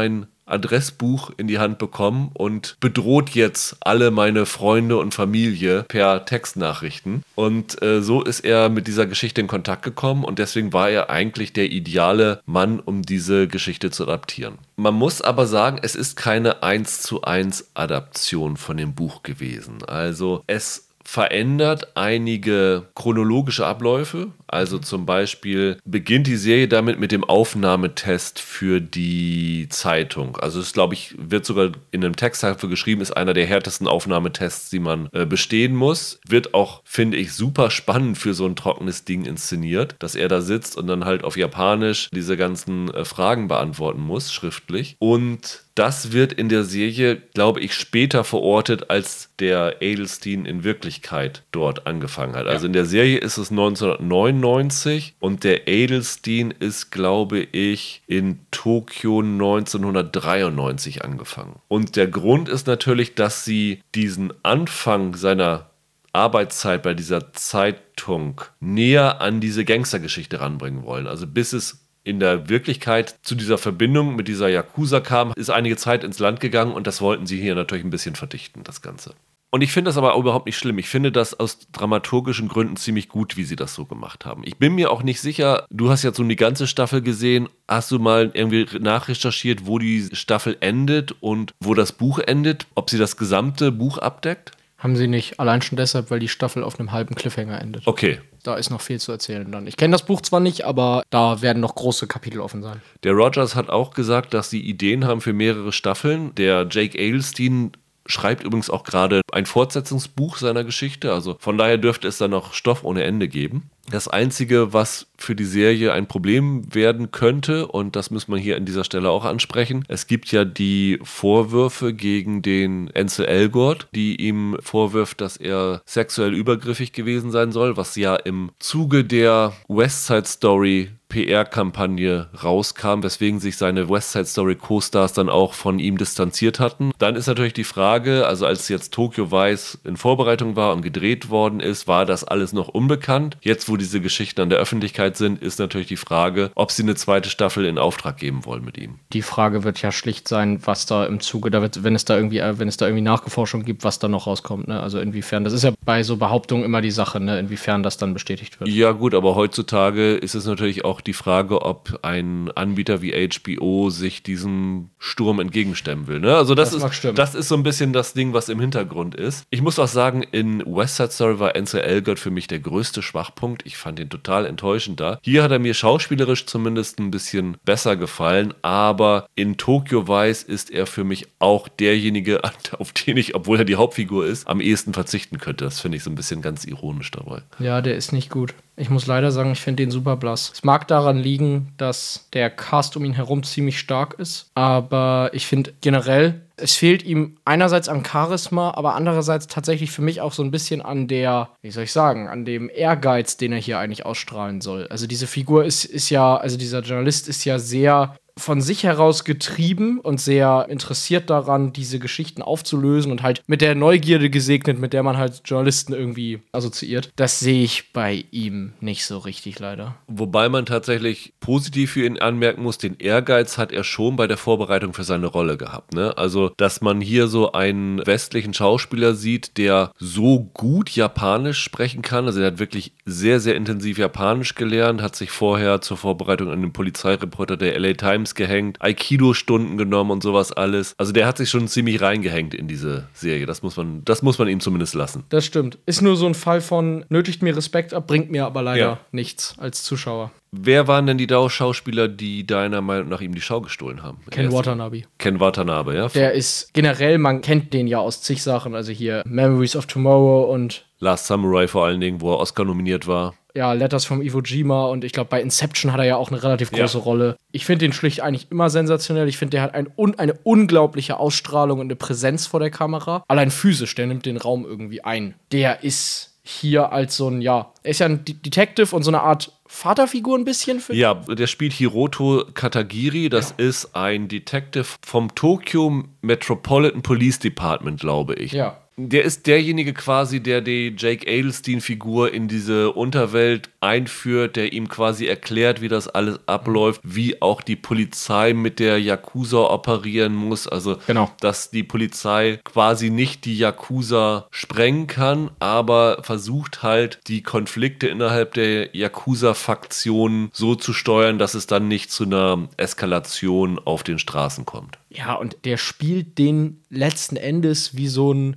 mein Adressbuch in die Hand bekommen und bedroht jetzt alle meine Freunde und Familie per Textnachrichten. Und äh, so ist er mit dieser Geschichte in Kontakt gekommen und deswegen war er eigentlich der ideale Mann, um diese Geschichte zu adaptieren. Man muss aber sagen, es ist keine 1 zu 1 Adaption von dem Buch gewesen. Also es verändert einige chronologische Abläufe. Also zum Beispiel beginnt die Serie damit mit dem Aufnahmetest für die Zeitung. Also es glaube ich, wird sogar in einem Text dafür geschrieben, ist einer der härtesten Aufnahmetests, die man äh, bestehen muss. Wird auch, finde ich, super spannend für so ein trockenes Ding inszeniert, dass er da sitzt und dann halt auf Japanisch diese ganzen äh, Fragen beantworten muss, schriftlich. Und das wird in der Serie, glaube ich, später verortet, als der Adelstein in Wirklichkeit dort angefangen hat. Also in der Serie ist es 1999 und der Adelstein ist, glaube ich, in Tokio 1993 angefangen. Und der Grund ist natürlich, dass sie diesen Anfang seiner Arbeitszeit bei dieser Zeitung näher an diese Gangstergeschichte ranbringen wollen. Also bis es in der Wirklichkeit zu dieser Verbindung mit dieser Yakuza kam, ist einige Zeit ins Land gegangen und das wollten sie hier natürlich ein bisschen verdichten, das Ganze. Und ich finde das aber auch überhaupt nicht schlimm. Ich finde das aus dramaturgischen Gründen ziemlich gut, wie sie das so gemacht haben. Ich bin mir auch nicht sicher, du hast jetzt so die ganze Staffel gesehen. Hast du mal irgendwie nachrecherchiert, wo die Staffel endet und wo das Buch endet? Ob sie das gesamte Buch abdeckt?
Haben sie nicht. Allein schon deshalb, weil die Staffel auf einem halben Cliffhanger endet.
Okay.
Da ist noch viel zu erzählen dann. Ich kenne das Buch zwar nicht, aber da werden noch große Kapitel offen sein.
Der Rogers hat auch gesagt, dass sie Ideen haben für mehrere Staffeln. Der Jake Ailstein schreibt übrigens auch gerade ein Fortsetzungsbuch seiner Geschichte. Also von daher dürfte es da noch Stoff ohne Ende geben. Das Einzige, was für die Serie ein Problem werden könnte, und das muss man hier an dieser Stelle auch ansprechen, es gibt ja die Vorwürfe gegen den Ansel Elgort, die ihm vorwirft, dass er sexuell übergriffig gewesen sein soll, was ja im Zuge der West Side Story PR-Kampagne rauskam, weswegen sich seine West Side Story Co-Stars dann auch von ihm distanziert hatten. Dann ist natürlich die Frage, also als jetzt Tokyo Vice in Vorbereitung war und gedreht worden ist, war das alles noch unbekannt. Jetzt, wo diese Geschichten an der Öffentlichkeit sind, ist natürlich die Frage, ob sie eine zweite Staffel in Auftrag geben wollen mit ihm.
Die Frage wird ja schlicht sein, was da im Zuge, da wird, wenn es da irgendwie, äh, wenn es da irgendwie Nachgeforschung gibt, was da noch rauskommt. Ne? Also inwiefern, das ist ja bei so Behauptungen immer die Sache, ne? inwiefern das dann bestätigt wird.
Ja gut, aber heutzutage ist es natürlich auch die Frage, ob ein Anbieter wie HBO sich diesem Sturm entgegenstemmen will. Ne? Also das,
Das
ist, das ist so ein bisschen das Ding, was im Hintergrund ist. Ich muss auch sagen, in West Side Story war Ansel Elgort für mich der größte Schwachpunkt. Ich fand ihn total enttäuschend da. Hier hat er mir schauspielerisch zumindest ein bisschen besser gefallen, aber in Tokyo Vice ist er für mich auch derjenige, auf den ich, obwohl er die Hauptfigur ist, am ehesten verzichten könnte. Das finde ich so ein bisschen ganz ironisch dabei.
Ja, der ist nicht gut. Ich muss leider sagen, ich finde den super blass. Es mag daran liegen, dass der Cast um ihn herum ziemlich stark ist, aber ich finde generell, es fehlt ihm einerseits an Charisma, aber andererseits tatsächlich für mich auch so ein bisschen an der, wie soll ich sagen, an dem Ehrgeiz, den er hier eigentlich ausstrahlen soll. Also diese Figur ist, ist ja, also dieser Journalist ist ja sehr von sich heraus getrieben und sehr interessiert daran, diese Geschichten aufzulösen und halt mit der Neugierde gesegnet, mit der man halt Journalisten irgendwie assoziiert. Das sehe ich bei ihm nicht so richtig leider.
Wobei man tatsächlich positiv für ihn anmerken muss, den Ehrgeiz hat er schon bei der Vorbereitung für seine Rolle gehabt. Ne? Also, dass man hier so einen westlichen Schauspieler sieht, der so gut Japanisch sprechen kann. Also, er hat wirklich sehr, sehr intensiv Japanisch gelernt, hat sich vorher zur Vorbereitung an den Polizeireporter der LA Times gehängt, Aikido-Stunden genommen und sowas alles. Also, der hat sich schon ziemlich reingehängt in diese Serie. Das muss man, das muss man ihm zumindest lassen.
Das stimmt. Ist nur so ein Fall von nötigt mir Respekt ab, bringt mir aber leider
Ja.
nichts als Zuschauer.
Wer waren denn die Schauspieler, die deiner Meinung nach ihm die Schau gestohlen haben?
Ken
Erst-
Watanabe.
Ken Watanabe, ja.
Der ist generell, man kennt den ja aus zig Sachen. Also hier Memories of Tomorrow und
Last Samurai vor allen Dingen, wo er Oscar nominiert war.
Ja, Letters from Iwo Jima und ich glaube, bei Inception hat er ja auch eine relativ große
Ja.
Rolle. Ich finde den schlicht eigentlich immer sensationell. Ich finde, der hat ein, un, eine unglaubliche Ausstrahlung und eine Präsenz vor der Kamera. Allein physisch, der nimmt den Raum irgendwie ein. Der ist hier als so ein, ja, er ist ja ein Detective und so eine Art Vaterfigur ein bisschen für
Ja, der spielt Hiroto Katagiri. Das ist ein Detective vom Tokyo Metropolitan Police Department, glaube ich.
Ja.
Der ist derjenige quasi, der die Jake Adelstein-Figur in diese Unterwelt einführt, der ihm quasi erklärt, wie das alles abläuft, wie auch die Polizei mit der Yakuza operieren muss. Also,
Genau.
dass die Polizei quasi nicht die Yakuza sprengen kann, aber versucht halt, die Konflikte innerhalb der Yakuza-Fraktionen so zu steuern, dass es dann nicht zu einer Eskalation auf den Straßen kommt.
Ja, und der spielt den letzten Endes wie so ein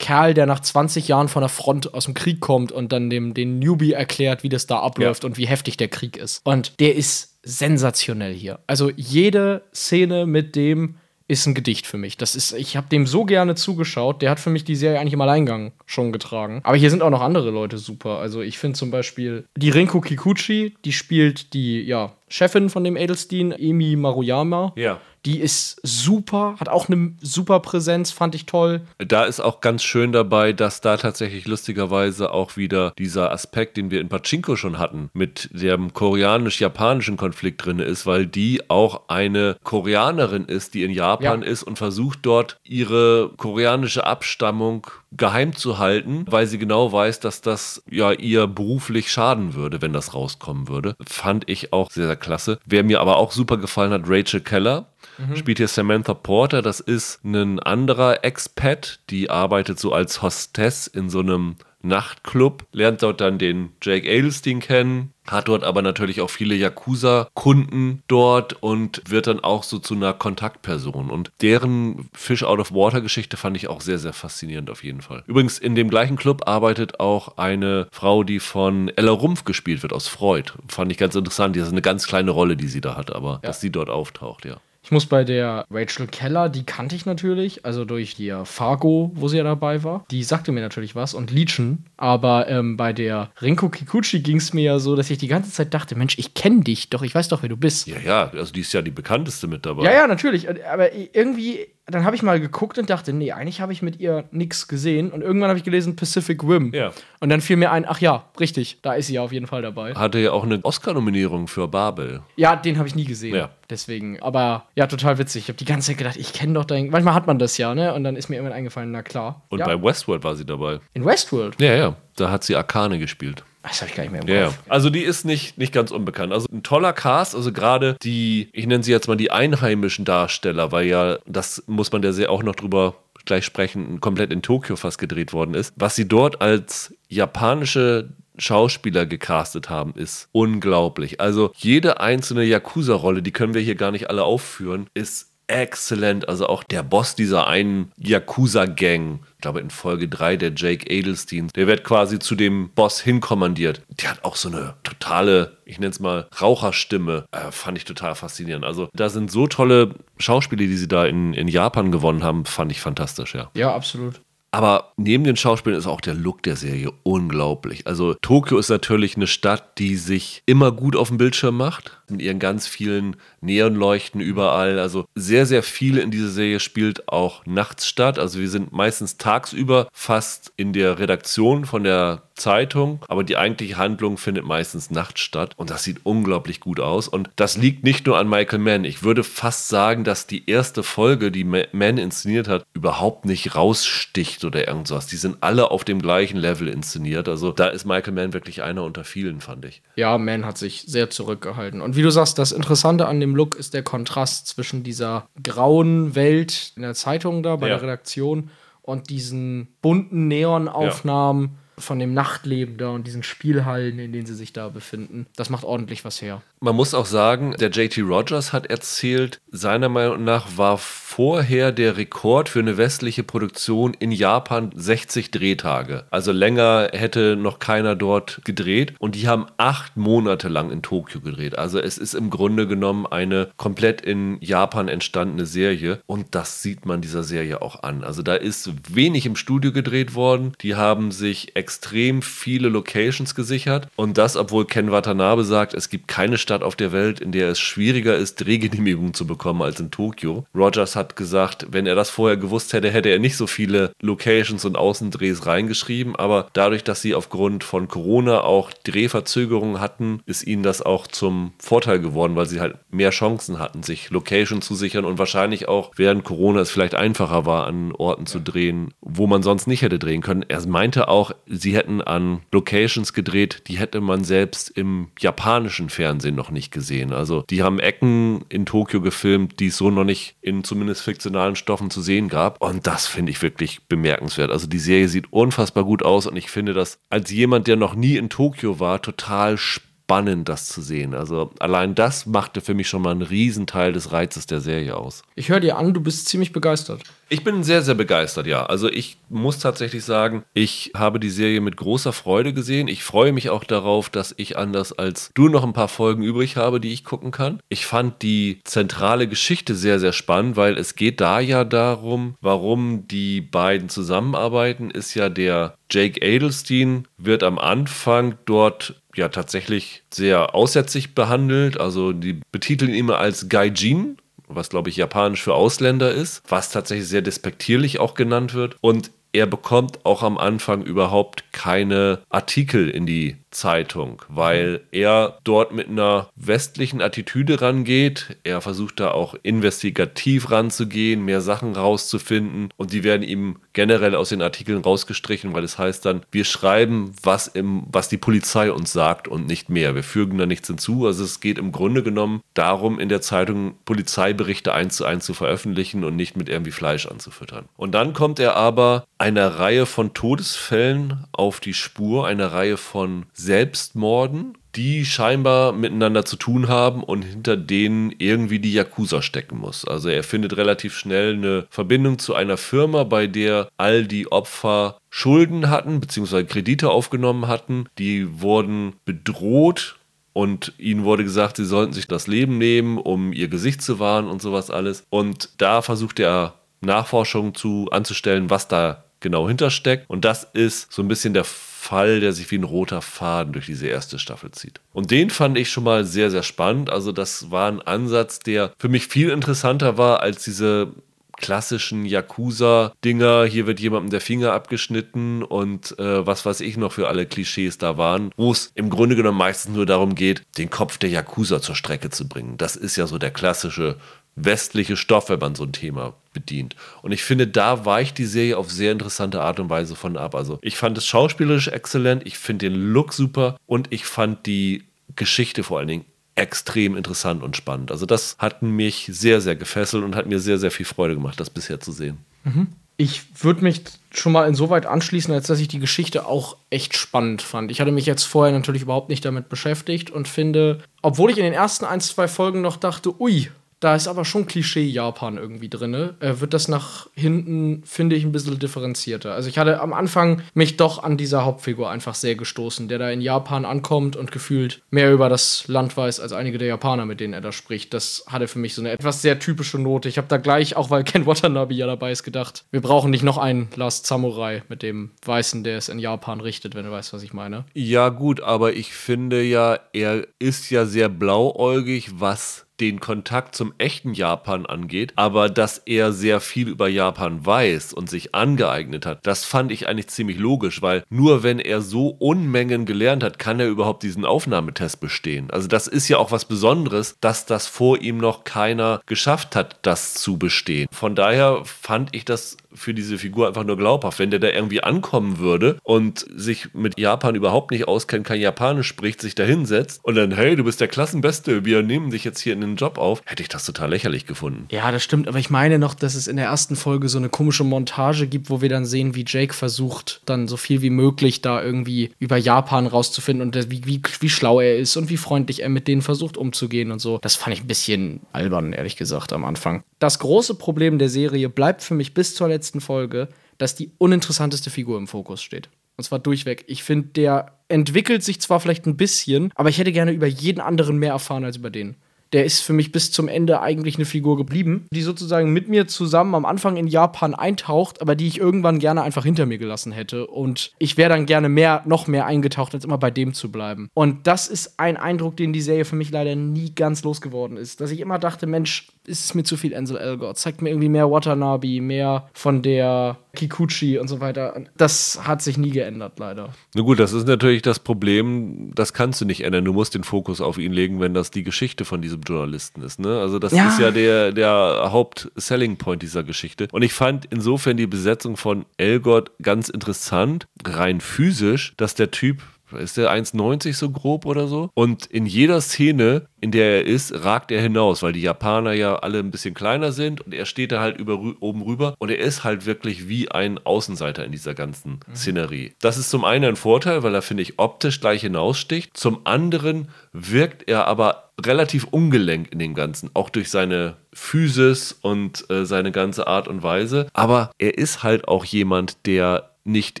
Kerl, der nach 20 Jahren von der Front aus dem Krieg kommt und dann dem den Newbie erklärt, wie das da abläuft
Ja.
und wie heftig der Krieg ist. Und der ist sensationell hier. Also jede Szene mit dem ist ein Gedicht für mich. Das ist, ich habe dem so gerne zugeschaut. Der hat für mich die Serie eigentlich im Alleingang schon getragen. Aber hier sind auch noch andere Leute super. Also ich finde zum Beispiel die Rinko Kikuchi, die spielt die ja, Chefin von dem Edelstein, Emi Maruyama.
Ja.
Die ist super, hat auch eine super Präsenz, fand ich toll.
Da ist auch ganz schön dabei, dass da tatsächlich lustigerweise auch wieder dieser Aspekt, den wir in Pachinko schon hatten, mit dem koreanisch-japanischen Konflikt drin ist, weil die auch eine Koreanerin ist, die in Japan
Ja.
ist und versucht dort ihre koreanische Abstammung geheim zu halten, weil sie genau weiß, dass das ja ihr beruflich schaden würde, wenn das rauskommen würde. Fand ich auch sehr, sehr klasse. Wer mir aber auch super gefallen hat, Rachel Keller. Mhm. Spielt hier Samantha Porter. Das ist ein anderer Expat, die arbeitet so als Hostess in so einem Nachtclub, lernt dort dann den Jake Adelstein kennen, hat dort aber natürlich auch viele Yakuza-Kunden dort und wird dann auch so zu einer Kontaktperson. Und deren Fish Out of Water-Geschichte fand ich auch sehr, sehr faszinierend auf jeden Fall. Übrigens, in dem gleichen Club arbeitet auch eine Frau, die von Ella Rumpf gespielt wird aus Freud. Fand ich ganz interessant. Die ist eine ganz kleine Rolle, die sie da hat, aber ja. dass sie dort auftaucht, ja.
Ich muss bei der Rachel Keller, die kannte ich natürlich, also durch die Fargo, wo sie ja dabei war. Die sagte mir natürlich was und Legion. Aber ähm, bei der Rinko Kikuchi ging es mir ja so, dass ich die ganze Zeit dachte, Mensch, ich kenne dich doch, ich weiß doch, wer du bist.
Ja, ja, also die ist ja die bekannteste mit dabei.
Ja, ja, natürlich. Aber irgendwie dann habe ich mal geguckt und dachte, nee, eigentlich habe ich mit ihr nichts gesehen. Und irgendwann habe ich gelesen Pacific Rim.
Ja.
Und dann fiel mir ein, ach ja, richtig, da ist sie ja auf jeden Fall dabei.
Hatte ja auch eine Oscar-Nominierung für Babel.
Ja, den habe ich nie gesehen. Ja. Deswegen, aber ja, total witzig. Ich habe die ganze Zeit gedacht, ich kenne doch dein. Manchmal hat man das ja, ne? Und dann ist mir irgendwann eingefallen, na klar.
Und
ja.
bei Westworld war sie dabei.
In Westworld?
Ja, ja. Da hat sie Arkane gespielt.
Das habe ich gar nicht mehr im
Kopf. Ja. Also die ist nicht, nicht ganz unbekannt. Also ein toller Cast, also gerade die, ich nenne sie jetzt mal die einheimischen Darsteller, weil ja, das muss man ja sehr auch noch drüber gleich sprechen, komplett in Tokio fast gedreht worden ist. Was sie dort als japanische Schauspieler gecastet haben, ist unglaublich. Also jede einzelne Yakuza-Rolle, die können wir hier gar nicht alle aufführen, ist exzellent. Also auch der Boss dieser einen Yakuza-Gang, ich glaube in Folge 3, der Jake Adelstein, der wird quasi zu dem Boss hinkommandiert. Der hat auch so eine totale, ich nenne es mal, Raucherstimme. Äh, fand ich total faszinierend. Also da sind so tolle Schauspieler, die sie da in, in Japan gewonnen haben, fand ich fantastisch, ja.
Ja, absolut.
Aber neben den Schauspielern ist auch der Look der Serie unglaublich. Also Tokio ist natürlich eine Stadt, die sich immer gut auf dem Bildschirm macht. Mit ihren ganz vielen Neonleuchten überall. Also sehr, sehr viel in dieser Serie spielt auch nachts statt. Also wir sind meistens tagsüber fast in der Redaktion von der Zeitung, aber die eigentliche Handlung findet meistens nachts statt und das sieht unglaublich gut aus und das liegt nicht nur an Michael Mann. Ich würde fast sagen, dass die erste Folge, die Mann inszeniert hat, überhaupt nicht raussticht oder irgendwas. Die sind alle auf dem gleichen Level inszeniert. Also da ist Michael Mann wirklich einer unter vielen, fand ich.
Ja, Mann hat sich sehr zurückgehalten. Und wie du sagst, das Interessante an dem Look ist der Kontrast zwischen dieser grauen Welt in der Zeitung da bei ja. der Redaktion und diesen bunten Neonaufnahmen. Ja von dem Nachtleben da und diesen Spielhallen, in denen sie sich da befinden. Das macht ordentlich was her.
Man muss auch sagen, der JT Rogers hat erzählt, seiner Meinung nach war vorher der Rekord für eine westliche Produktion in Japan 60 Drehtage. Also länger hätte noch keiner dort gedreht. Und die haben acht Monate lang in Tokio gedreht. Also es ist im Grunde genommen eine komplett in Japan entstandene Serie. Und das sieht man dieser Serie auch an. Also da ist wenig im Studio gedreht worden. Die haben sich extrem viele Locations gesichert. Und das, obwohl Ken Watanabe sagt, es gibt keine Stadt auf der Welt, in der es schwieriger ist, Drehgenehmigungen zu bekommen als in Tokio. Rogers hat gesagt, wenn er das vorher gewusst hätte, hätte er nicht so viele Locations und Außendrehs reingeschrieben. Aber dadurch, dass sie aufgrund von Corona auch Drehverzögerungen hatten, ist ihnen das auch zum Vorteil geworden, weil sie halt mehr Chancen hatten, sich Locations zu sichern und wahrscheinlich auch während Corona es vielleicht einfacher war, an Orten zu drehen, wo man sonst nicht hätte drehen können. Er meinte auch, sie hätten an Locations gedreht, die hätte man selbst im japanischen Fernsehen noch nicht gesehen. Also die haben Ecken in Tokio gefilmt, die es so noch nicht in zumindest fiktionalen Stoffen zu sehen gab. Und das finde ich wirklich bemerkenswert. Also die Serie sieht unfassbar gut aus und ich finde das als jemand, der noch nie in Tokio war, total spannend spannend, das zu sehen. Also allein das machte für mich schon mal einen Riesenteil des Reizes der Serie aus.
Ich höre dir an, du bist ziemlich begeistert.
Ich bin sehr, sehr begeistert, ja. Also ich muss tatsächlich sagen, ich habe die Serie mit großer Freude gesehen. Ich freue mich auch darauf, dass ich anders als du noch ein paar Folgen übrig habe, die ich gucken kann. Ich fand die zentrale Geschichte sehr, sehr spannend, weil es geht da ja darum, warum die beiden zusammenarbeiten, ist ja der Jake Adelstein wird am Anfang dort ja tatsächlich sehr aussätzlich behandelt. Also die betiteln ihn als Gaijin, was glaube ich japanisch für Ausländer ist, was tatsächlich sehr despektierlich auch genannt wird. Und er bekommt auch am Anfang überhaupt keine Artikel in die Zeitung, weil er dort mit einer westlichen Attitüde rangeht. Er versucht da auch investigativ ranzugehen, mehr Sachen rauszufinden und die werden ihm generell aus den Artikeln rausgestrichen, weil es heißt dann, wir schreiben, was, im, was die Polizei uns sagt und nicht mehr. Wir fügen da nichts hinzu. Also es geht im Grunde genommen darum, in der Zeitung Polizeiberichte eins zu eins zu veröffentlichen und nicht mit irgendwie Fleisch anzufüttern. Und dann kommt er aber einer Reihe von Todesfällen auf die Spur, einer Reihe von Selbstmorden, die scheinbar miteinander zu tun haben und hinter denen irgendwie die Yakuza stecken muss. Also er findet relativ schnell eine Verbindung zu einer Firma, bei der all die Opfer Schulden hatten, beziehungsweise Kredite aufgenommen hatten. Die wurden bedroht und ihnen wurde gesagt, sie sollten sich das Leben nehmen, um ihr Gesicht zu wahren und sowas alles. Und da versucht er Nachforschungen zu anzustellen, was da genau hintersteckt. Und das ist so ein bisschen der Fall, der sich wie ein roter Faden durch diese erste Staffel zieht. Und den fand ich schon mal sehr, sehr spannend. Also das war ein Ansatz, der für mich viel interessanter war als diese klassischen Yakuza-Dinger. Hier wird jemandem der Finger abgeschnitten und äh, was weiß ich noch für alle Klischees da waren, wo es im Grunde genommen meistens nur darum geht, den Kopf der Yakuza zur Strecke zu bringen. Das ist ja so der klassische westliche Stoff, wenn man so ein Thema bedient. Und ich finde, da weicht die Serie auf sehr interessante Art und Weise von ab. Also ich fand es schauspielerisch exzellent, ich finde den Look super und ich fand die Geschichte vor allen Dingen extrem interessant und spannend. Also das hat mich sehr, sehr gefesselt und hat mir sehr, sehr viel Freude gemacht, das bisher zu sehen.
Mhm. Ich würde mich schon mal insoweit anschließen, als dass ich die Geschichte auch echt spannend fand. Ich hatte mich jetzt vorher natürlich überhaupt nicht damit beschäftigt und finde, obwohl ich in den ersten ein, zwei Folgen noch dachte, ui, da ist aber schon Klischee Japan irgendwie drin. Äh, wird das nach hinten, finde ich, ein bisschen differenzierter. Also ich hatte am Anfang mich doch an dieser Hauptfigur einfach sehr gestoßen, der da in Japan ankommt und gefühlt mehr über das Land weiß als einige der Japaner, mit denen er da spricht. Das hatte für mich so eine etwas sehr typische Note. Ich habe da gleich, auch weil Ken Watanabe ja dabei ist, gedacht, wir brauchen nicht noch einen Last Samurai mit dem Weißen, der es in Japan richtet, wenn du weißt, was ich meine.
Ja gut, aber ich finde ja, er ist ja sehr blauäugig, was den Kontakt zum echten Japan angeht, aber dass er sehr viel über Japan weiß und sich angeeignet hat, das fand ich eigentlich ziemlich logisch, weil nur wenn er so Unmengen gelernt hat, kann er überhaupt diesen Aufnahmetest bestehen. Also das ist ja auch was Besonderes, dass das vor ihm noch keiner geschafft hat, das zu bestehen. Von daher fand ich das für diese Figur einfach nur glaubhaft. Wenn der da irgendwie ankommen würde und sich mit Japan überhaupt nicht auskennt, kein Japanisch spricht, sich da hinsetzt und dann, hey, du bist der Klassenbeste, wir nehmen dich jetzt hier in den Job auf, hätte ich das total lächerlich gefunden.
Ja, das stimmt, aber ich meine noch, dass es in der ersten Folge so eine komische Montage gibt, wo wir dann sehen, wie Jake versucht, dann so viel wie möglich da irgendwie über Japan rauszufinden und wie, wie, wie schlau er ist und wie freundlich er mit denen versucht umzugehen und so. Das fand ich ein bisschen albern, ehrlich gesagt, am Anfang. Das große Problem der Serie bleibt für mich bis zur letzten letzten Folge, dass die uninteressanteste Figur im Fokus steht. Und zwar durchweg. Ich finde, der entwickelt sich zwar vielleicht ein bisschen, aber ich hätte gerne über jeden anderen mehr erfahren als über den der ist für mich bis zum Ende eigentlich eine Figur geblieben, die sozusagen mit mir zusammen am Anfang in Japan eintaucht, aber die ich irgendwann gerne einfach hinter mir gelassen hätte. Und ich wäre dann gerne mehr, noch mehr eingetaucht, als immer bei dem zu bleiben. Und das ist ein Eindruck, den die Serie für mich leider nie ganz losgeworden ist. Dass ich immer dachte, Mensch, ist es mir zu viel Ansel Elgort. Zeigt mir irgendwie mehr Watanabe, mehr von der Kikuchi und so weiter. Das hat sich nie geändert, leider.
Na gut, das ist natürlich das Problem, das kannst du nicht ändern. Du musst den Fokus auf ihn legen, wenn das die Geschichte von diesem Journalisten ist. Ne? Also das ja. ist ja der, der Haupt-Selling-Point dieser Geschichte. Und ich fand insofern die Besetzung von Elgort ganz interessant, rein physisch, dass der Typ ist der 1,90 so grob oder so? Und in jeder Szene, in der er ist, ragt er hinaus, weil die Japaner ja alle ein bisschen kleiner sind und er steht da halt über, oben rüber und er ist halt wirklich wie ein Außenseiter in dieser ganzen mhm. Szenerie. Das ist zum einen ein Vorteil, weil er, finde ich, optisch gleich hinaussticht. Zum anderen wirkt er aber relativ ungelenk in dem Ganzen, auch durch seine Physis und äh, seine ganze Art und Weise. Aber er ist halt auch jemand, der nicht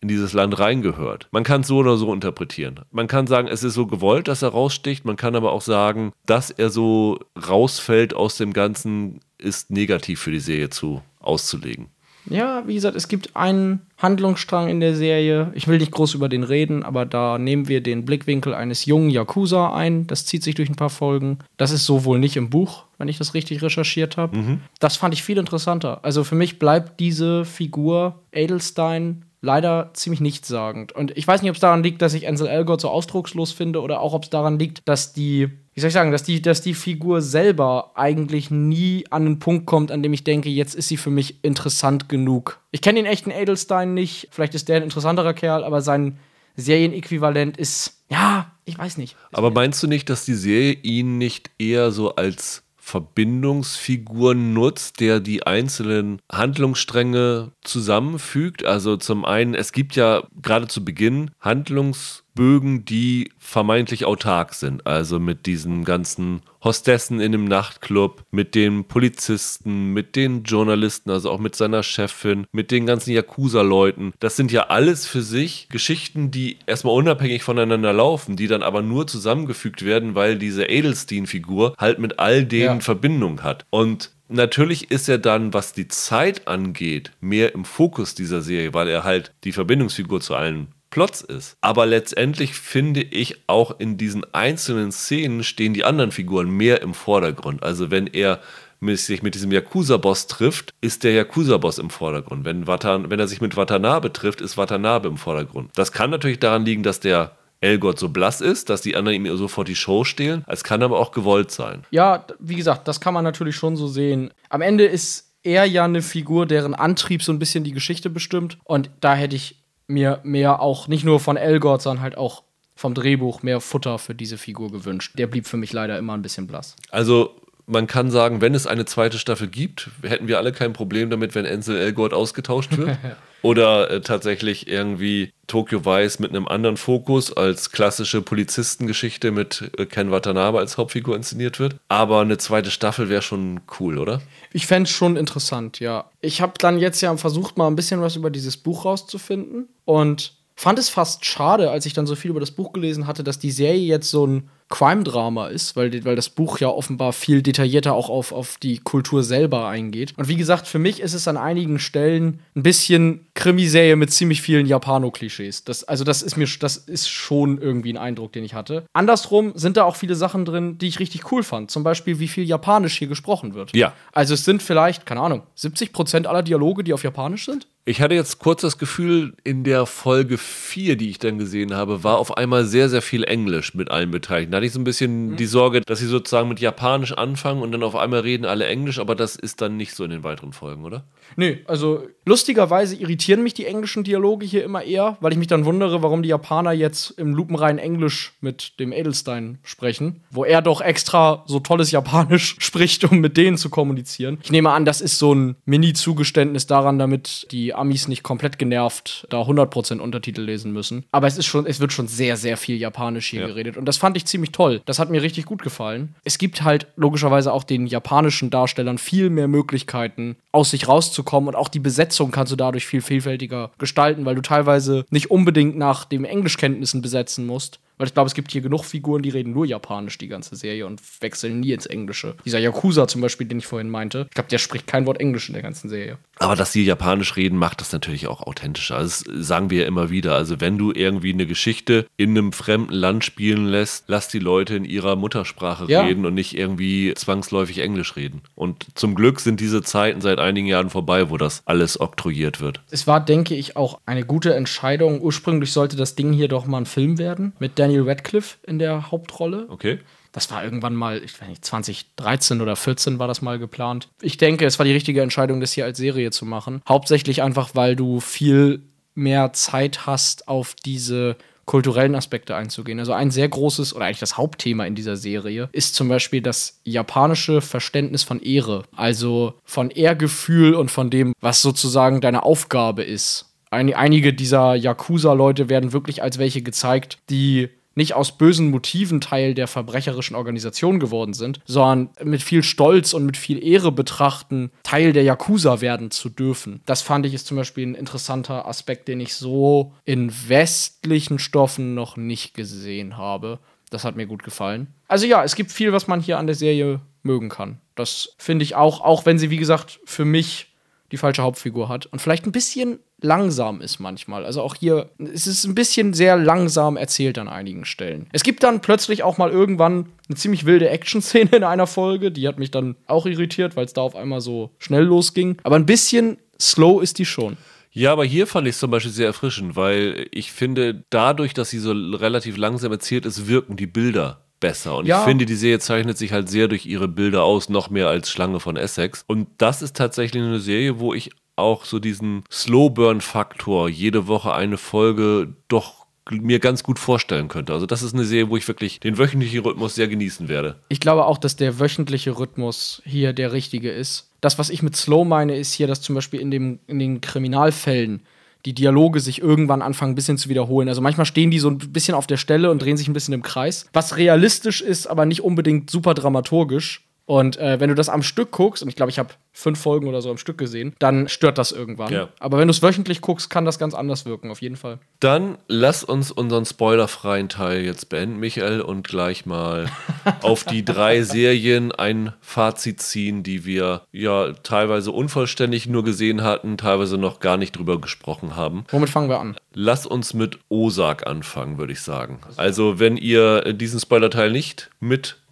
in dieses Land reingehört. Man kann es so oder so interpretieren. Man kann sagen, es ist so gewollt, dass er raussticht. Man kann aber auch sagen, dass er so rausfällt aus dem Ganzen, ist negativ für die Serie zu auszulegen.
Ja, wie gesagt, es gibt einen Handlungsstrang in der Serie. Ich will nicht groß über den reden, aber da nehmen wir den Blickwinkel eines jungen Yakuza ein. Das zieht sich durch ein paar Folgen. Das ist so wohl nicht im Buch, wenn ich das richtig recherchiert habe. Mhm. Das fand ich viel interessanter. Also für mich bleibt diese Figur Edelstein leider ziemlich nichtssagend. Und ich weiß nicht, ob es daran liegt, dass ich Ansel Elgort so ausdruckslos finde oder auch ob es daran liegt, dass die, wie soll ich sagen, dass die, dass die Figur selber eigentlich nie an einen Punkt kommt, an dem ich denke, jetzt ist sie für mich interessant genug. Ich kenne den echten Edelstein nicht, vielleicht ist der ein interessanterer Kerl, aber sein Serienäquivalent ist, ja, ich weiß nicht.
Aber meinst du nicht, dass die Serie ihn nicht eher so als Verbindungsfigur nutzt, der die einzelnen Handlungsstränge zusammenfügt. Also zum einen, es gibt ja gerade zu Beginn Handlungsbögen, die vermeintlich autark sind. Also mit diesen ganzen Hostessen in dem Nachtclub, mit den Polizisten, mit den Journalisten, also auch mit seiner Chefin, mit den ganzen Yakuza-Leuten. Das sind ja alles für sich Geschichten, die erstmal unabhängig voneinander laufen, die dann aber nur zusammengefügt werden, weil diese Edelstein-Figur halt mit all denen ja. Verbindung hat. Und Natürlich ist er dann, was die Zeit angeht, mehr im Fokus dieser Serie, weil er halt die Verbindungsfigur zu allen Plots ist. Aber letztendlich finde ich auch in diesen einzelnen Szenen stehen die anderen Figuren mehr im Vordergrund. Also wenn er sich mit diesem Yakuza-Boss trifft, ist der Yakuza-Boss im Vordergrund. Wenn, Watan, wenn er sich mit Watanabe trifft, ist Watanabe im Vordergrund. Das kann natürlich daran liegen, dass der Elgort so blass ist, dass die anderen ihm sofort die Show stehlen. Es kann aber auch gewollt sein.
Ja, wie gesagt, das kann man natürlich schon so sehen. Am Ende ist er ja eine Figur, deren Antrieb so ein bisschen die Geschichte bestimmt. Und da hätte ich mir mehr auch nicht nur von Elgort, sondern halt auch vom Drehbuch mehr Futter für diese Figur gewünscht. Der blieb für mich leider immer ein bisschen blass.
Also man kann sagen, wenn es eine zweite Staffel gibt, hätten wir alle kein Problem damit, wenn Ansel Elgort ausgetauscht wird. Oder äh, tatsächlich irgendwie Tokyo Vice mit einem anderen Fokus als klassische Polizistengeschichte mit äh, Ken Watanabe als Hauptfigur inszeniert wird. Aber eine zweite Staffel wäre schon cool, oder?
Ich fände es schon interessant, ja. Ich habe dann jetzt ja versucht, mal ein bisschen was über dieses Buch rauszufinden. Und fand es fast schade, als ich dann so viel über das Buch gelesen hatte, dass die Serie jetzt so ein Crime-Drama ist, weil, weil das Buch ja offenbar viel detaillierter auch auf, auf die Kultur selber eingeht. Und wie gesagt, für mich ist es an einigen Stellen ein bisschen Krimiserie mit ziemlich vielen Japano-Klischees. Das, also, das ist mir das ist schon irgendwie ein Eindruck, den ich hatte. Andersrum sind da auch viele Sachen drin, die ich richtig cool fand. Zum Beispiel, wie viel Japanisch hier gesprochen wird.
Ja.
Also, es sind vielleicht, keine Ahnung, 70 Prozent aller Dialoge, die auf Japanisch sind.
Ich hatte jetzt kurz das Gefühl, in der Folge 4, die ich dann gesehen habe, war auf einmal sehr, sehr viel Englisch mit allen Beteiligten. Da hatte ich so ein bisschen mhm. die Sorge, dass sie sozusagen mit Japanisch anfangen und dann auf einmal reden alle Englisch, aber das ist dann nicht so in den weiteren Folgen, oder?
Nö, also lustigerweise irritieren mich die englischen Dialoge hier immer eher, weil ich mich dann wundere, warum die Japaner jetzt im lupenreinen Englisch mit dem Edelstein sprechen, wo er doch extra so tolles Japanisch spricht, um mit denen zu kommunizieren. Ich nehme an, das ist so ein Mini-Zugeständnis daran, damit die Amis nicht komplett genervt da 100% Untertitel lesen müssen. Aber es ist schon, es wird schon sehr, sehr viel Japanisch hier ja. geredet und das fand ich ziemlich toll. Das hat mir richtig gut gefallen. Es gibt halt logischerweise auch den japanischen Darstellern viel mehr Möglichkeiten, aus sich rauszukommen und auch die Besetzung kannst du dadurch viel vielfältiger gestalten, weil du teilweise nicht unbedingt nach den Englischkenntnissen besetzen musst, weil ich glaube, es gibt hier genug Figuren, die reden nur Japanisch die ganze Serie und wechseln nie ins Englische. Dieser Yakuza zum Beispiel, den ich vorhin meinte, ich glaube, der spricht kein Wort Englisch in der ganzen Serie.
Aber dass die Japanisch reden, macht das natürlich auch authentischer. Also das sagen wir ja immer wieder. Also wenn du irgendwie eine Geschichte in einem fremden Land spielen lässt, lass die Leute in ihrer Muttersprache ja. reden und nicht irgendwie zwangsläufig Englisch reden. Und zum Glück sind diese Zeiten seit einigen Jahren vorbei, wo das alles oktroyiert wird.
Es war, denke ich, auch eine gute Entscheidung. Ursprünglich sollte das Ding hier doch mal ein Film werden mit Daniel Daniel Radcliffe in der Hauptrolle.
Okay.
Das war irgendwann mal, ich weiß nicht, 2013 oder 14 war das mal geplant. Ich denke, es war die richtige Entscheidung, das hier als Serie zu machen. Hauptsächlich einfach, weil du viel mehr Zeit hast, auf diese kulturellen Aspekte einzugehen. Also ein sehr großes oder eigentlich das Hauptthema in dieser Serie ist zum Beispiel das japanische Verständnis von Ehre. Also von Ehrgefühl und von dem, was sozusagen deine Aufgabe ist. einige dieser Yakuza-Leute werden wirklich als welche gezeigt, die nicht aus bösen Motiven Teil der verbrecherischen Organisation geworden sind, sondern mit viel Stolz und mit viel Ehre betrachten, Teil der Yakuza werden zu dürfen. Das fand ich ist zum Beispiel ein interessanter Aspekt, den ich so in westlichen Stoffen noch nicht gesehen habe. Das hat mir gut gefallen. Also ja, es gibt viel, was man hier an der Serie mögen kann. Das finde ich auch, auch wenn sie, wie gesagt, für mich die falsche Hauptfigur hat und vielleicht ein bisschen langsam ist manchmal. Also auch hier, es ist ein bisschen sehr langsam erzählt an einigen Stellen. Es gibt dann plötzlich auch mal irgendwann eine ziemlich wilde Action-Szene in einer Folge, die hat mich dann auch irritiert, weil es da auf einmal so schnell losging. Aber ein bisschen slow ist die schon.
Ja, aber hier fand ich es zum Beispiel sehr erfrischend, weil ich finde, dadurch, dass sie so relativ langsam erzählt ist, wirken die Bilder besser. Und
Ja.
ich finde, die Serie zeichnet sich halt sehr durch ihre Bilder aus, noch mehr als Schlange von Essex. Und das ist tatsächlich eine Serie, wo ich auch so diesen Slow-Burn-Faktor, jede Woche eine Folge, doch mir ganz gut vorstellen könnte. Also das ist eine Serie, wo ich wirklich den wöchentlichen Rhythmus sehr genießen werde.
Ich glaube auch, dass der wöchentliche Rhythmus hier der richtige ist. Das, was ich mit Slow meine, ist hier, dass zum Beispiel in, dem, in den Kriminalfällen die Dialoge sich irgendwann anfangen, ein bisschen zu wiederholen. Also manchmal stehen die so ein bisschen auf der Stelle und drehen sich ein bisschen im Kreis. Was realistisch ist, aber nicht unbedingt super dramaturgisch. Und äh, wenn du das am Stück guckst, und ich glaube, ich habe fünf Folgen oder so am Stück gesehen, dann stört das irgendwann.
Ja.
Aber wenn du es wöchentlich guckst, kann das ganz anders wirken, auf jeden Fall.
Dann lass uns unseren spoilerfreien Teil jetzt beenden, Michael, und gleich mal auf die drei Serien ein Fazit ziehen, die wir ja teilweise unvollständig nur gesehen hatten, teilweise noch gar nicht drüber gesprochen haben.
Womit fangen wir an?
Lass uns mit Osak anfangen, würde ich sagen. Also, wenn ihr diesen Spoilerteil nicht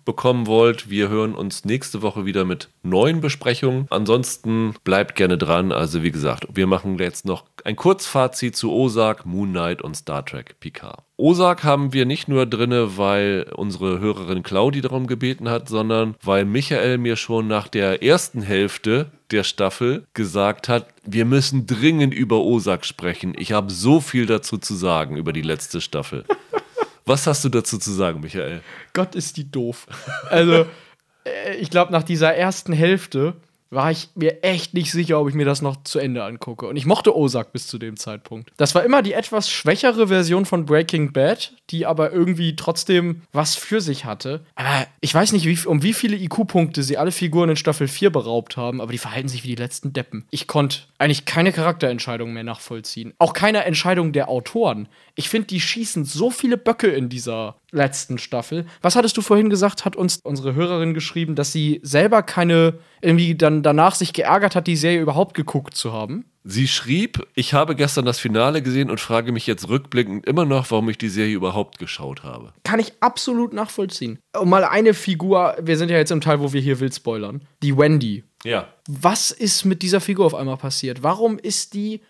mitbekommen wollt, wir hören uns nächste Woche wieder mit neuen Besprechungen. Ansonsten bleibt gerne dran. Also, wie gesagt, wir machen jetzt noch ein Kurzfazit zu Osak, Moon Knight und Star Trek Picard. Osak haben wir nicht nur drinne, weil unsere Hörerin Claudi darum gebeten hat, sondern weil Michael mir schon nach der ersten Hälfte der Staffel gesagt hat, wir müssen dringend über Osak sprechen. Ich habe so viel dazu zu sagen über die letzte Staffel. Was hast du dazu zu sagen, Michael?
Gott ist die doof. Also, äh, ich glaube, nach dieser ersten Hälfte war ich mir echt nicht sicher, ob ich mir das noch zu Ende angucke. Und ich mochte Ozark bis zu dem Zeitpunkt. Das war immer die etwas schwächere Version von Breaking Bad, die aber irgendwie trotzdem was für sich hatte. Aber ich weiß nicht, wie, um wie viele IQ-Punkte sie alle Figuren in Staffel 4 beraubt haben, aber die verhalten sich wie die letzten Deppen. Ich konnte eigentlich keine Charakterentscheidungen mehr nachvollziehen. Auch keine Entscheidung der Autoren. Ich finde, die schießen so viele Böcke in dieser letzten Staffel. Was hattest du vorhin gesagt? Hat uns unsere Hörerin geschrieben, dass sie selber keine, irgendwie dann danach sich geärgert hat, die Serie überhaupt geguckt zu haben?
Sie schrieb, ich habe gestern das Finale gesehen und frage mich jetzt rückblickend immer noch, warum ich die Serie überhaupt geschaut habe.
Kann ich absolut nachvollziehen. Und mal eine Figur, wir sind ja jetzt im Teil, wo wir hier wild spoilern. Die Wendy.
Ja.
Was ist mit dieser Figur auf einmal passiert? Warum ist die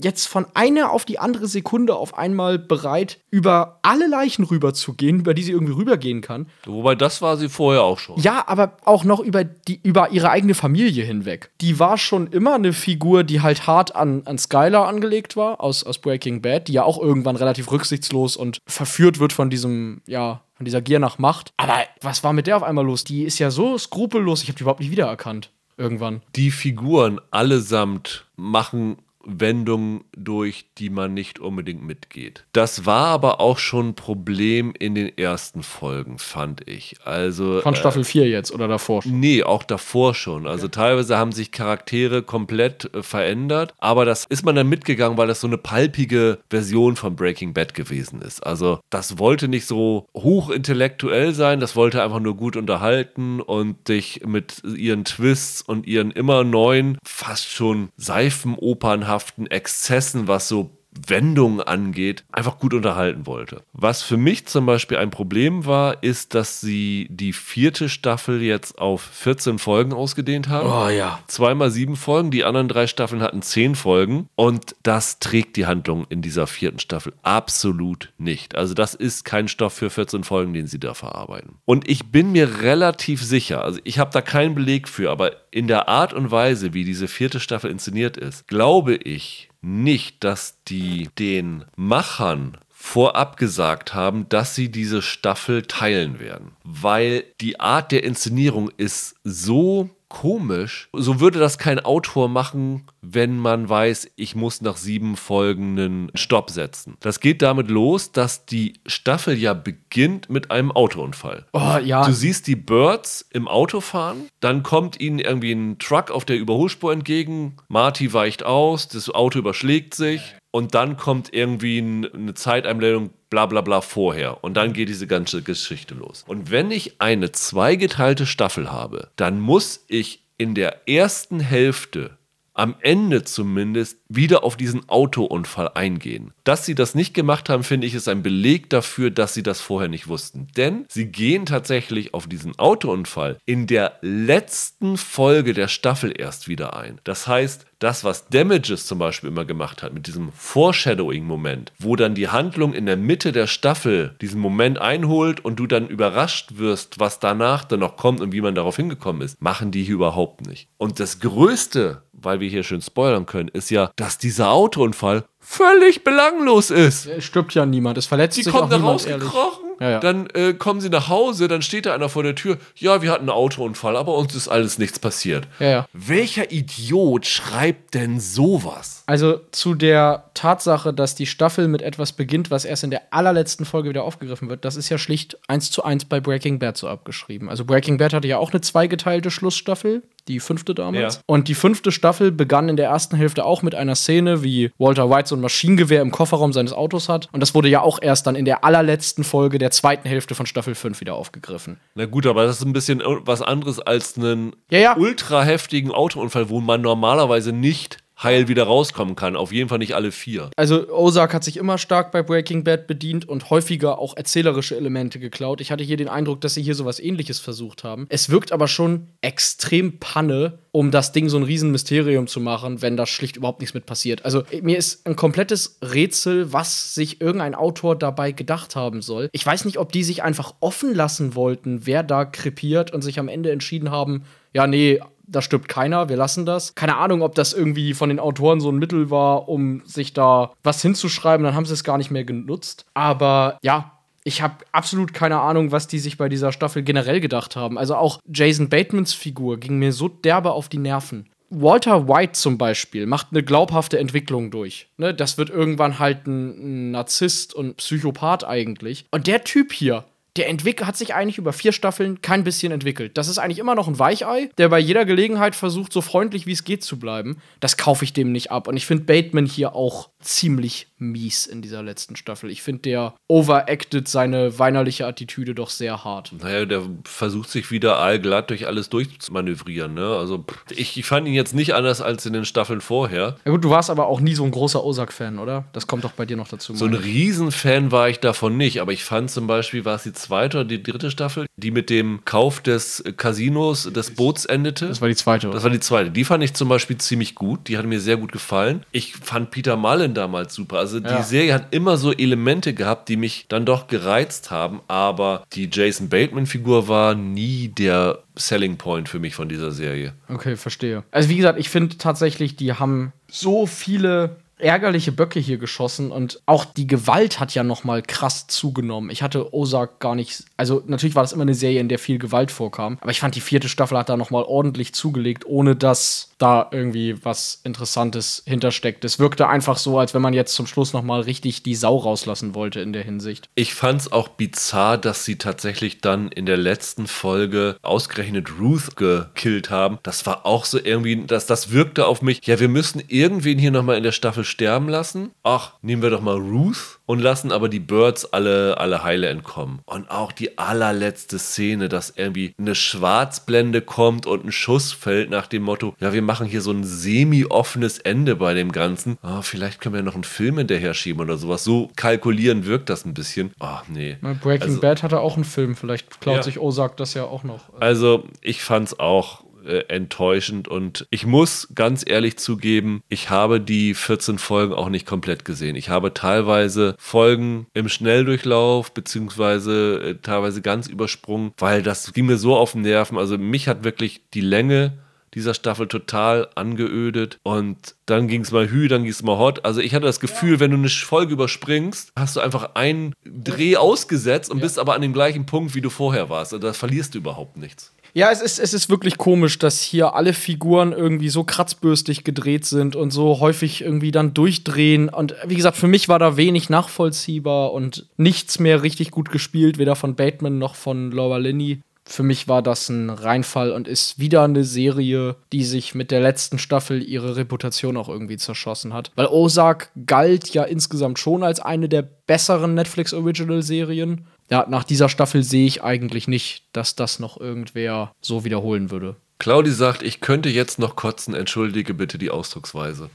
jetzt von einer auf die andere Sekunde auf einmal bereit, über alle Leichen rüberzugehen, über die sie irgendwie rübergehen kann?
Wobei das war sie vorher auch schon.
Ja, aber auch noch über, die, über ihre eigene Familie hinweg. Die war schon immer eine Figur, die halt hart an, an Skylar angelegt war, aus, aus Breaking Bad, die ja auch irgendwann relativ rücksichtslos und verführt wird von diesem, ja, von dieser Gier nach Macht. Aber was war mit der auf einmal los? Die ist ja so skrupellos, ich habe die überhaupt nicht wiedererkannt. Irgendwann.
Die Figuren allesamt machen Wendungen durch, die man nicht unbedingt mitgeht. Das war aber auch schon ein Problem in den ersten Folgen, fand ich. Also
Von Staffel 4 jetzt oder davor.
Nee, auch davor schon. Also teilweise haben sich Charaktere komplett äh, verändert, aber das ist man dann mitgegangen, weil das so eine palpige Version von Breaking Bad gewesen ist. Also das wollte nicht so hochintellektuell sein, das wollte einfach nur gut unterhalten und dich mit ihren Twists und ihren immer neuen, fast schon seifenopernhaften Exzessen, was so Wendungen angeht, einfach gut unterhalten wollte. Was für mich zum Beispiel ein Problem war, ist, dass sie die vierte Staffel jetzt auf 14 Folgen ausgedehnt haben.
Oh ja.
Zweimal sieben Folgen, die anderen drei Staffeln hatten zehn Folgen und das trägt die Handlung in dieser vierten Staffel absolut nicht. Also das ist kein Stoff für 14 Folgen, den sie da verarbeiten. Und ich bin mir relativ sicher, also ich habe da keinen Beleg für, aber in der Art und Weise, wie diese vierte Staffel inszeniert ist, glaube ich nicht, dass die den Machern vorab gesagt haben, dass sie diese Staffel teilen werden. Weil die Art der Inszenierung ist so komisch. So würde das kein Autor machen, wenn man weiß, ich muss nach sieben Folgen einen Stopp setzen. Das geht damit los, dass die Staffel ja beginnt mit einem Autounfall.
Oh ja.
Du siehst die Birds im Auto fahren, dann kommt ihnen irgendwie ein Truck auf der Überholspur entgegen, Marty weicht aus, das Auto überschlägt sich und dann kommt irgendwie ein- eine Zeiteinblendung, bla bla bla vorher. Und dann geht diese ganze Geschichte los. Und wenn ich eine zweigeteilte Staffel habe, dann muss ich in der ersten Hälfte am Ende zumindest wieder auf diesen Autounfall eingehen. Dass sie das nicht gemacht haben, finde ich, ist ein Beleg dafür, dass sie das vorher nicht wussten. Denn sie gehen tatsächlich auf diesen Autounfall in der letzten Folge der Staffel erst wieder ein. Das heißt, das, was Damages zum Beispiel immer gemacht hat, mit diesem Foreshadowing-Moment, wo dann die Handlung in der Mitte der Staffel diesen Moment einholt und du dann überrascht wirst, was danach dann noch kommt und wie man darauf hingekommen ist, machen die hier überhaupt nicht. Und das Größte, weil wir hier schön spoilern können, ist ja, dass dieser Autounfall völlig belanglos ist.
Es stirbt ja niemand, es verletzt
Die
sich
kommen
auch
da
niemand ehrlich.
rausgekrochen,
Ja, ja.
dann äh, kommen sie nach Hause, dann steht da einer vor der Tür. Ja, wir hatten einen Autounfall, aber uns ist alles nichts passiert.
Ja.
Welcher Idiot schreibt denn sowas?
Also zu der Tatsache, dass die Staffel mit etwas beginnt, was erst in der allerletzten Folge wieder aufgegriffen wird, das ist ja schlicht eins zu eins bei Breaking Bad so abgeschrieben. Also Breaking Bad hatte ja auch eine zweigeteilte Schlussstaffel, die fünfte damals.
Ja.
Und die fünfte Staffel begann in der ersten Hälfte auch mit einer Szene, wie Walter White so ein Maschinengewehr im Kofferraum seines Autos hat. Und das wurde ja auch erst dann in der allerletzten Folge der zweiten Hälfte von Staffel 5 wieder aufgegriffen.
Na gut, aber das ist ein bisschen was anderes als einen
Ja, ja.
ultra heftigen Autounfall, wo man normalerweise nicht heil wieder rauskommen kann. Auf jeden Fall nicht alle vier.
Also Ozark hat sich immer stark bei Breaking Bad bedient und häufiger auch erzählerische Elemente geklaut. Ich hatte hier den Eindruck, dass sie hier sowas ähnliches versucht haben. Es wirkt aber schon extrem Panne, um das Ding so ein Riesenmysterium zu machen, wenn da schlicht überhaupt nichts mit passiert. Also mir ist ein komplettes Rätsel, was sich irgendein Autor dabei gedacht haben soll. Ich weiß nicht, ob die sich einfach offen lassen wollten, wer da krepiert und sich am Ende entschieden haben, ja, nee, da stirbt keiner, wir lassen das. Keine Ahnung, ob das irgendwie von den Autoren so ein Mittel war, um sich da was hinzuschreiben, dann haben sie es gar nicht mehr genutzt. Aber ja, ich habe absolut keine Ahnung, was die sich bei dieser Staffel generell gedacht haben. Also auch Jason Batemans Figur ging mir so derbe auf die Nerven. Walter White zum Beispiel macht eine glaubhafte Entwicklung durch. Ne, das wird irgendwann halt ein, Narzisst und Psychopath eigentlich. Und der Typ hier, der entwick hat sich eigentlich über vier Staffeln kein bisschen entwickelt. Das ist eigentlich immer noch ein Weichei, der bei jeder Gelegenheit versucht, so freundlich wie es geht zu bleiben. Das kaufe ich dem nicht ab. Und ich finde Bateman hier auch ziemlich mies in dieser letzten Staffel. Ich finde, der overacted seine weinerliche Attitüde doch sehr hart.
Naja, der versucht sich wieder allglatt durch alles durchzumanövrieren. Ne? Also ich, ich fand ihn jetzt nicht anders als in den Staffeln vorher.
Ja gut, du warst aber auch nie so ein großer Ozark-Fan, oder? Das kommt doch bei dir noch dazu.
So ein. Riesenfan war ich davon nicht, aber ich fand zum Beispiel, war es die zweite oder die dritte Staffel, die mit dem Kauf des Casinos, des Boots endete.
das war die zweite.
Das war die zweite. Die fand ich zum Beispiel ziemlich gut. Die hat mir sehr gut gefallen. Ich fand Peter Mullen damals super. Also die
Ja.
Serie hat immer so Elemente gehabt, die mich dann doch gereizt haben. Aber die Jason Bateman-Figur war nie der Selling Point für mich von dieser Serie.
Okay, verstehe. Also wie gesagt, ich finde tatsächlich, die haben so viele ärgerliche Böcke hier geschossen und auch die Gewalt hat ja noch mal krass zugenommen. Ich hatte Ozark gar nicht, also natürlich war das immer eine Serie, in der viel Gewalt vorkam, aber ich fand die vierte Staffel hat da noch mal ordentlich zugelegt, ohne dass da irgendwie was Interessantes hintersteckt. Es wirkte einfach so, als wenn man jetzt zum Schluss noch mal richtig die Sau rauslassen wollte in der Hinsicht.
Ich fand es auch bizarr, dass sie tatsächlich dann in der letzten Folge ausgerechnet Ruth gekillt haben. Das war auch so irgendwie, das, das wirkte auf mich, ja, wir müssen irgendwen hier nochmal in der Staffel sterben lassen. Ach, nehmen wir doch mal Ruth und lassen aber die Birds alle, alle heile entkommen. Und auch die allerletzte Szene, dass irgendwie eine Schwarzblende kommt und ein Schuss fällt nach dem Motto, ja, wir machen hier so ein semi-offenes Ende bei dem Ganzen. Ah, vielleicht können wir noch einen Film hinterher schieben oder sowas. So kalkulieren wirkt das ein bisschen. Ach, nee.
Breaking
Also-
Bad hatte auch einen Film, vielleicht klaut
Ja.
sich Ozark das ja auch noch.
Also, ich fand's auch äh, enttäuschend und ich muss ganz ehrlich zugeben, ich habe die 14 Folgen auch nicht komplett gesehen. Ich habe teilweise Folgen im Schnelldurchlauf beziehungsweise äh, teilweise ganz übersprungen, weil das ging mir so auf den Nerven. Also mich hat wirklich die Länge dieser Staffel total angeödet und dann ging es mal hü, dann ging es mal hot. Also ich hatte das Gefühl, wenn du eine Folge überspringst, hast du einfach einen Dreh ausgesetzt und bist aber an dem gleichen Punkt, wie du vorher warst. Also da verlierst du überhaupt nichts.
Ja, es ist, es ist wirklich komisch, dass hier alle Figuren irgendwie so kratzbürstig gedreht sind und so häufig irgendwie dann durchdrehen. Und wie gesagt, für mich war da wenig nachvollziehbar und nichts mehr richtig gut gespielt, weder von Bateman noch von Laura Linney. Für mich war das ein Reinfall und ist wieder eine Serie, die sich mit der letzten Staffel ihre Reputation auch irgendwie zerschossen hat. Weil Ozark galt ja insgesamt schon als eine der besseren Netflix Original Serien. Ja, nach dieser Staffel sehe ich eigentlich nicht, dass das noch irgendwer so wiederholen würde.
Claudi sagt, ich könnte jetzt noch kotzen, entschuldige bitte die Ausdrucksweise.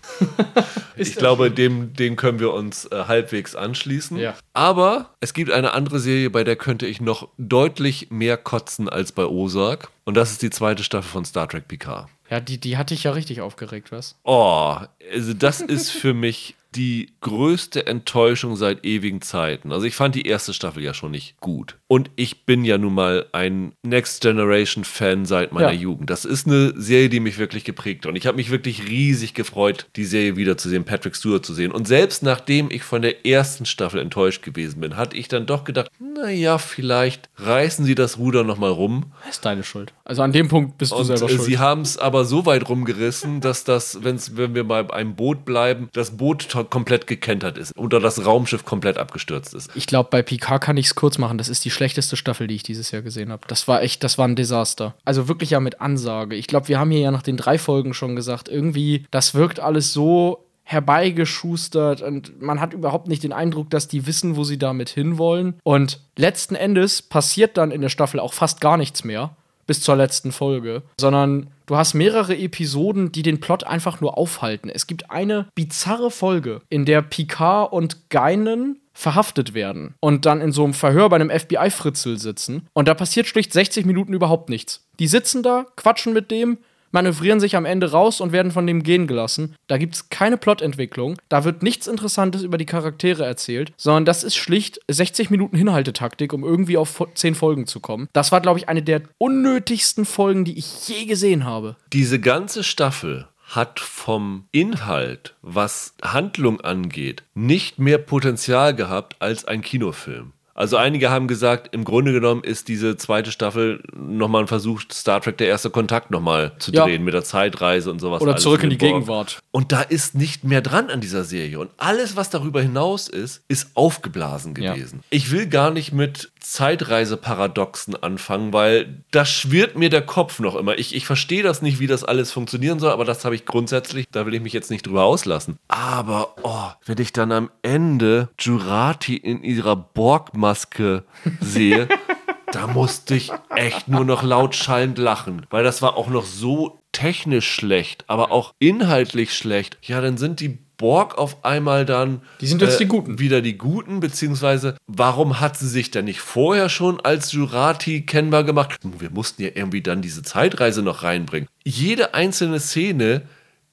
ich glaube, dem, dem können wir uns äh, halbwegs anschließen.
Ja.
Aber es gibt eine andere Serie, bei der könnte ich noch deutlich mehr kotzen als bei Ozark. Und das ist die zweite Staffel von Star Trek Picard.
Ja, die, die hatte ich ja richtig aufgeregt, was?
Oh, also das ist für mich die größte Enttäuschung seit ewigen Zeiten. Also ich fand die erste Staffel ja schon nicht gut. Und ich bin ja nun mal ein Next Generation Fan seit meiner
Ja.
Jugend. Das ist eine Serie, die mich wirklich geprägt hat. Und ich habe mich wirklich riesig gefreut, die Serie wiederzusehen, Patrick Stewart zu sehen. Und selbst nachdem ich von der ersten Staffel enttäuscht gewesen bin, hatte ich dann doch gedacht, naja, vielleicht reißen sie das Ruder nochmal rum.
Das ist deine Schuld. Also an dem Punkt bist du
Und
selber
äh,
schuld.
sie haben es aber so weit rumgerissen, dass das, wenn wir bei einem Boot bleiben, das Boot to- komplett gekentert ist oder das Raumschiff komplett abgestürzt ist.
Ich glaube, bei Picard kann ich es kurz machen. Das ist die schlechteste Staffel, die ich dieses Jahr gesehen habe. Das war echt, das war ein Desaster. Also wirklich ja mit Ansage. Ich glaube, wir haben hier ja nach den drei Folgen schon gesagt, irgendwie, das wirkt alles so herbeigeschustert und man hat überhaupt nicht den Eindruck, dass die wissen, wo sie damit hinwollen. Und letzten Endes passiert dann in der Staffel auch fast gar nichts mehr bis zur letzten Folge, sondern du hast mehrere Episoden, die den Plot einfach nur aufhalten. Es gibt eine bizarre Folge, in der Picard und Guinan verhaftet werden und dann in so einem Verhör bei einem FBI-Fritzel sitzen und da passiert schlicht 60 Minuten überhaupt nichts. Die sitzen da, quatschen mit dem, manövrieren sich am Ende raus und werden von dem gehen gelassen. Da gibt es keine Plotentwicklung, da wird nichts Interessantes über die Charaktere erzählt, sondern das ist schlicht 60 Minuten Hinhaltetaktik, um irgendwie auf fo- 10 Folgen zu kommen. Das war, glaube ich, eine der unnötigsten Folgen, die ich je gesehen habe.
Diese ganze Staffel hat vom Inhalt, was Handlung angeht, nicht mehr Potenzial gehabt als ein Kinofilm. Also einige haben gesagt, im Grunde genommen ist diese zweite Staffel nochmal ein Versuch, Star Trek der erste Kontakt nochmal zu
Ja.
drehen mit der Zeitreise und sowas.
Oder zurück in die
Borg.
Gegenwart.
Und da ist nicht mehr dran an dieser Serie. Und alles, was darüber hinaus ist, ist aufgeblasen
Ja.
gewesen. Ich will gar nicht mit Zeitreiseparadoxen anfangen, weil da schwirrt mir der Kopf noch immer. Ich, ich verstehe das nicht, wie das alles funktionieren soll, aber das habe ich grundsätzlich, da will ich mich jetzt nicht drüber auslassen. Aber, oh, wenn ich dann am Ende Jurati in ihrer Borgmaske sehe, da musste ich echt nur noch laut schallend lachen, weil das war auch noch so technisch schlecht, aber auch inhaltlich schlecht. Ja, dann sind die Borg auf einmal dann äh,
Die sind jetzt die Guten.
wieder die Guten, beziehungsweise warum hat sie sich denn nicht vorher schon als Jurati kennbar gemacht? Wir mussten ja irgendwie dann diese Zeitreise noch reinbringen. Jede einzelne Szene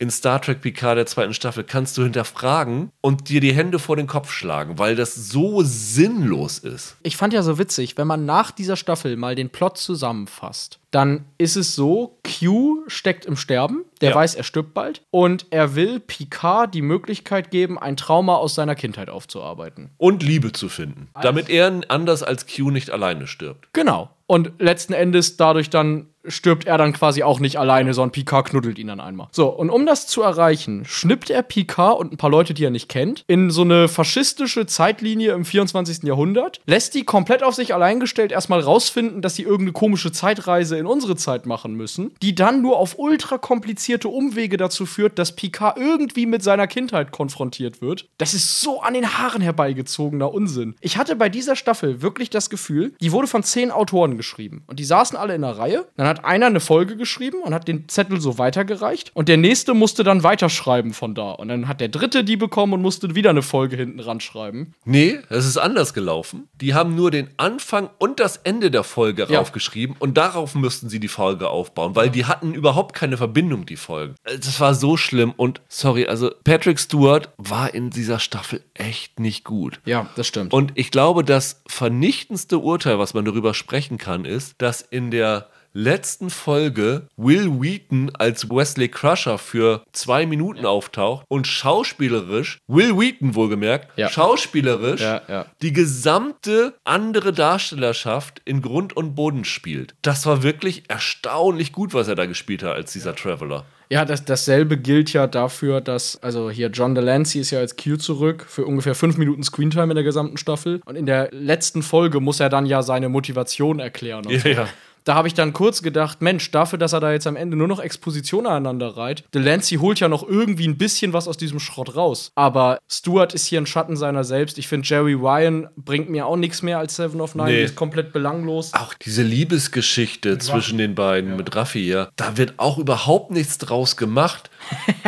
in Star Trek Picard der zweiten Staffel kannst du hinterfragen und dir die Hände vor den Kopf schlagen, weil das so sinnlos ist.
Ich fand ja so witzig, wenn man nach dieser Staffel mal den Plot zusammenfasst, dann ist es so, Q steckt im Sterben, der
Ja.
weiß, er stirbt bald und er will Picard die Möglichkeit geben, ein Trauma aus seiner Kindheit aufzuarbeiten.
Und Liebe zu finden, damit er anders als Q nicht alleine stirbt.
Genau. Und letzten Endes dadurch dann stirbt er dann quasi auch nicht alleine, sondern Picard knuddelt ihn dann einmal. So, und um das zu erreichen, schnippt er Picard und ein paar Leute, die er nicht kennt, in so eine faschistische Zeitlinie im 24. Jahrhundert, lässt die komplett auf sich allein gestellt erstmal rausfinden, dass sie irgendeine komische Zeitreise in unsere Zeit machen müssen, die dann nur auf ultra komplizierte Umwege dazu führt, dass Picard irgendwie mit seiner Kindheit konfrontiert wird. Das ist so an den Haaren herbeigezogener Unsinn. Ich hatte bei dieser Staffel wirklich das Gefühl, die wurde von zehn Autoren geschrieben. Und die saßen alle in einer Reihe. Dann hat einer eine Folge geschrieben und hat den Zettel so weitergereicht. Und der nächste musste dann weiterschreiben von da. Und dann hat der dritte die bekommen und musste wieder eine Folge hinten ran schreiben.
Nee, es ist anders gelaufen. Die haben nur den Anfang und das Ende der Folge
Ja.
raufgeschrieben und darauf müssten sie die Folge aufbauen, weil die hatten überhaupt keine Verbindung, die Folgen. Das war so schlimm und sorry, also Patrick Stewart war in dieser Staffel echt nicht gut.
Ja, das stimmt.
Und ich glaube, das vernichtendste Urteil, was man darüber sprechen kann, ist, dass in der letzten Folge Will Wheaton als Wesley Crusher für zwei Minuten auftaucht und schauspielerisch, Will Wheaton wohlgemerkt,
Ja.
schauspielerisch
Ja, ja.
die gesamte andere Darstellerschaft in Grund und Boden spielt. Das war wirklich erstaunlich gut, was er da gespielt hat als dieser Traveler.
Ja, das, dasselbe gilt ja dafür, dass, also hier John Delancey ist ja als Q zurück für ungefähr fünf Minuten Screentime in der gesamten Staffel. Und in der letzten Folge muss er dann ja seine Motivation erklären. Und
Ja,
so.
ja.
Da habe ich dann kurz gedacht, Mensch, dafür, dass er da jetzt am Ende nur noch Expposition aneinander reiht, Delancey holt ja noch irgendwie ein bisschen was aus diesem Schrott raus. Aber Stewart ist hier ein Schatten seiner selbst. Ich finde, Jerry Ryan bringt mir auch nichts mehr als Seven of Nine.
Nee.
Die ist komplett belanglos.
Auch diese Liebesgeschichte zwischen den beiden mit Raffi, ja, da wird auch überhaupt nichts draus gemacht.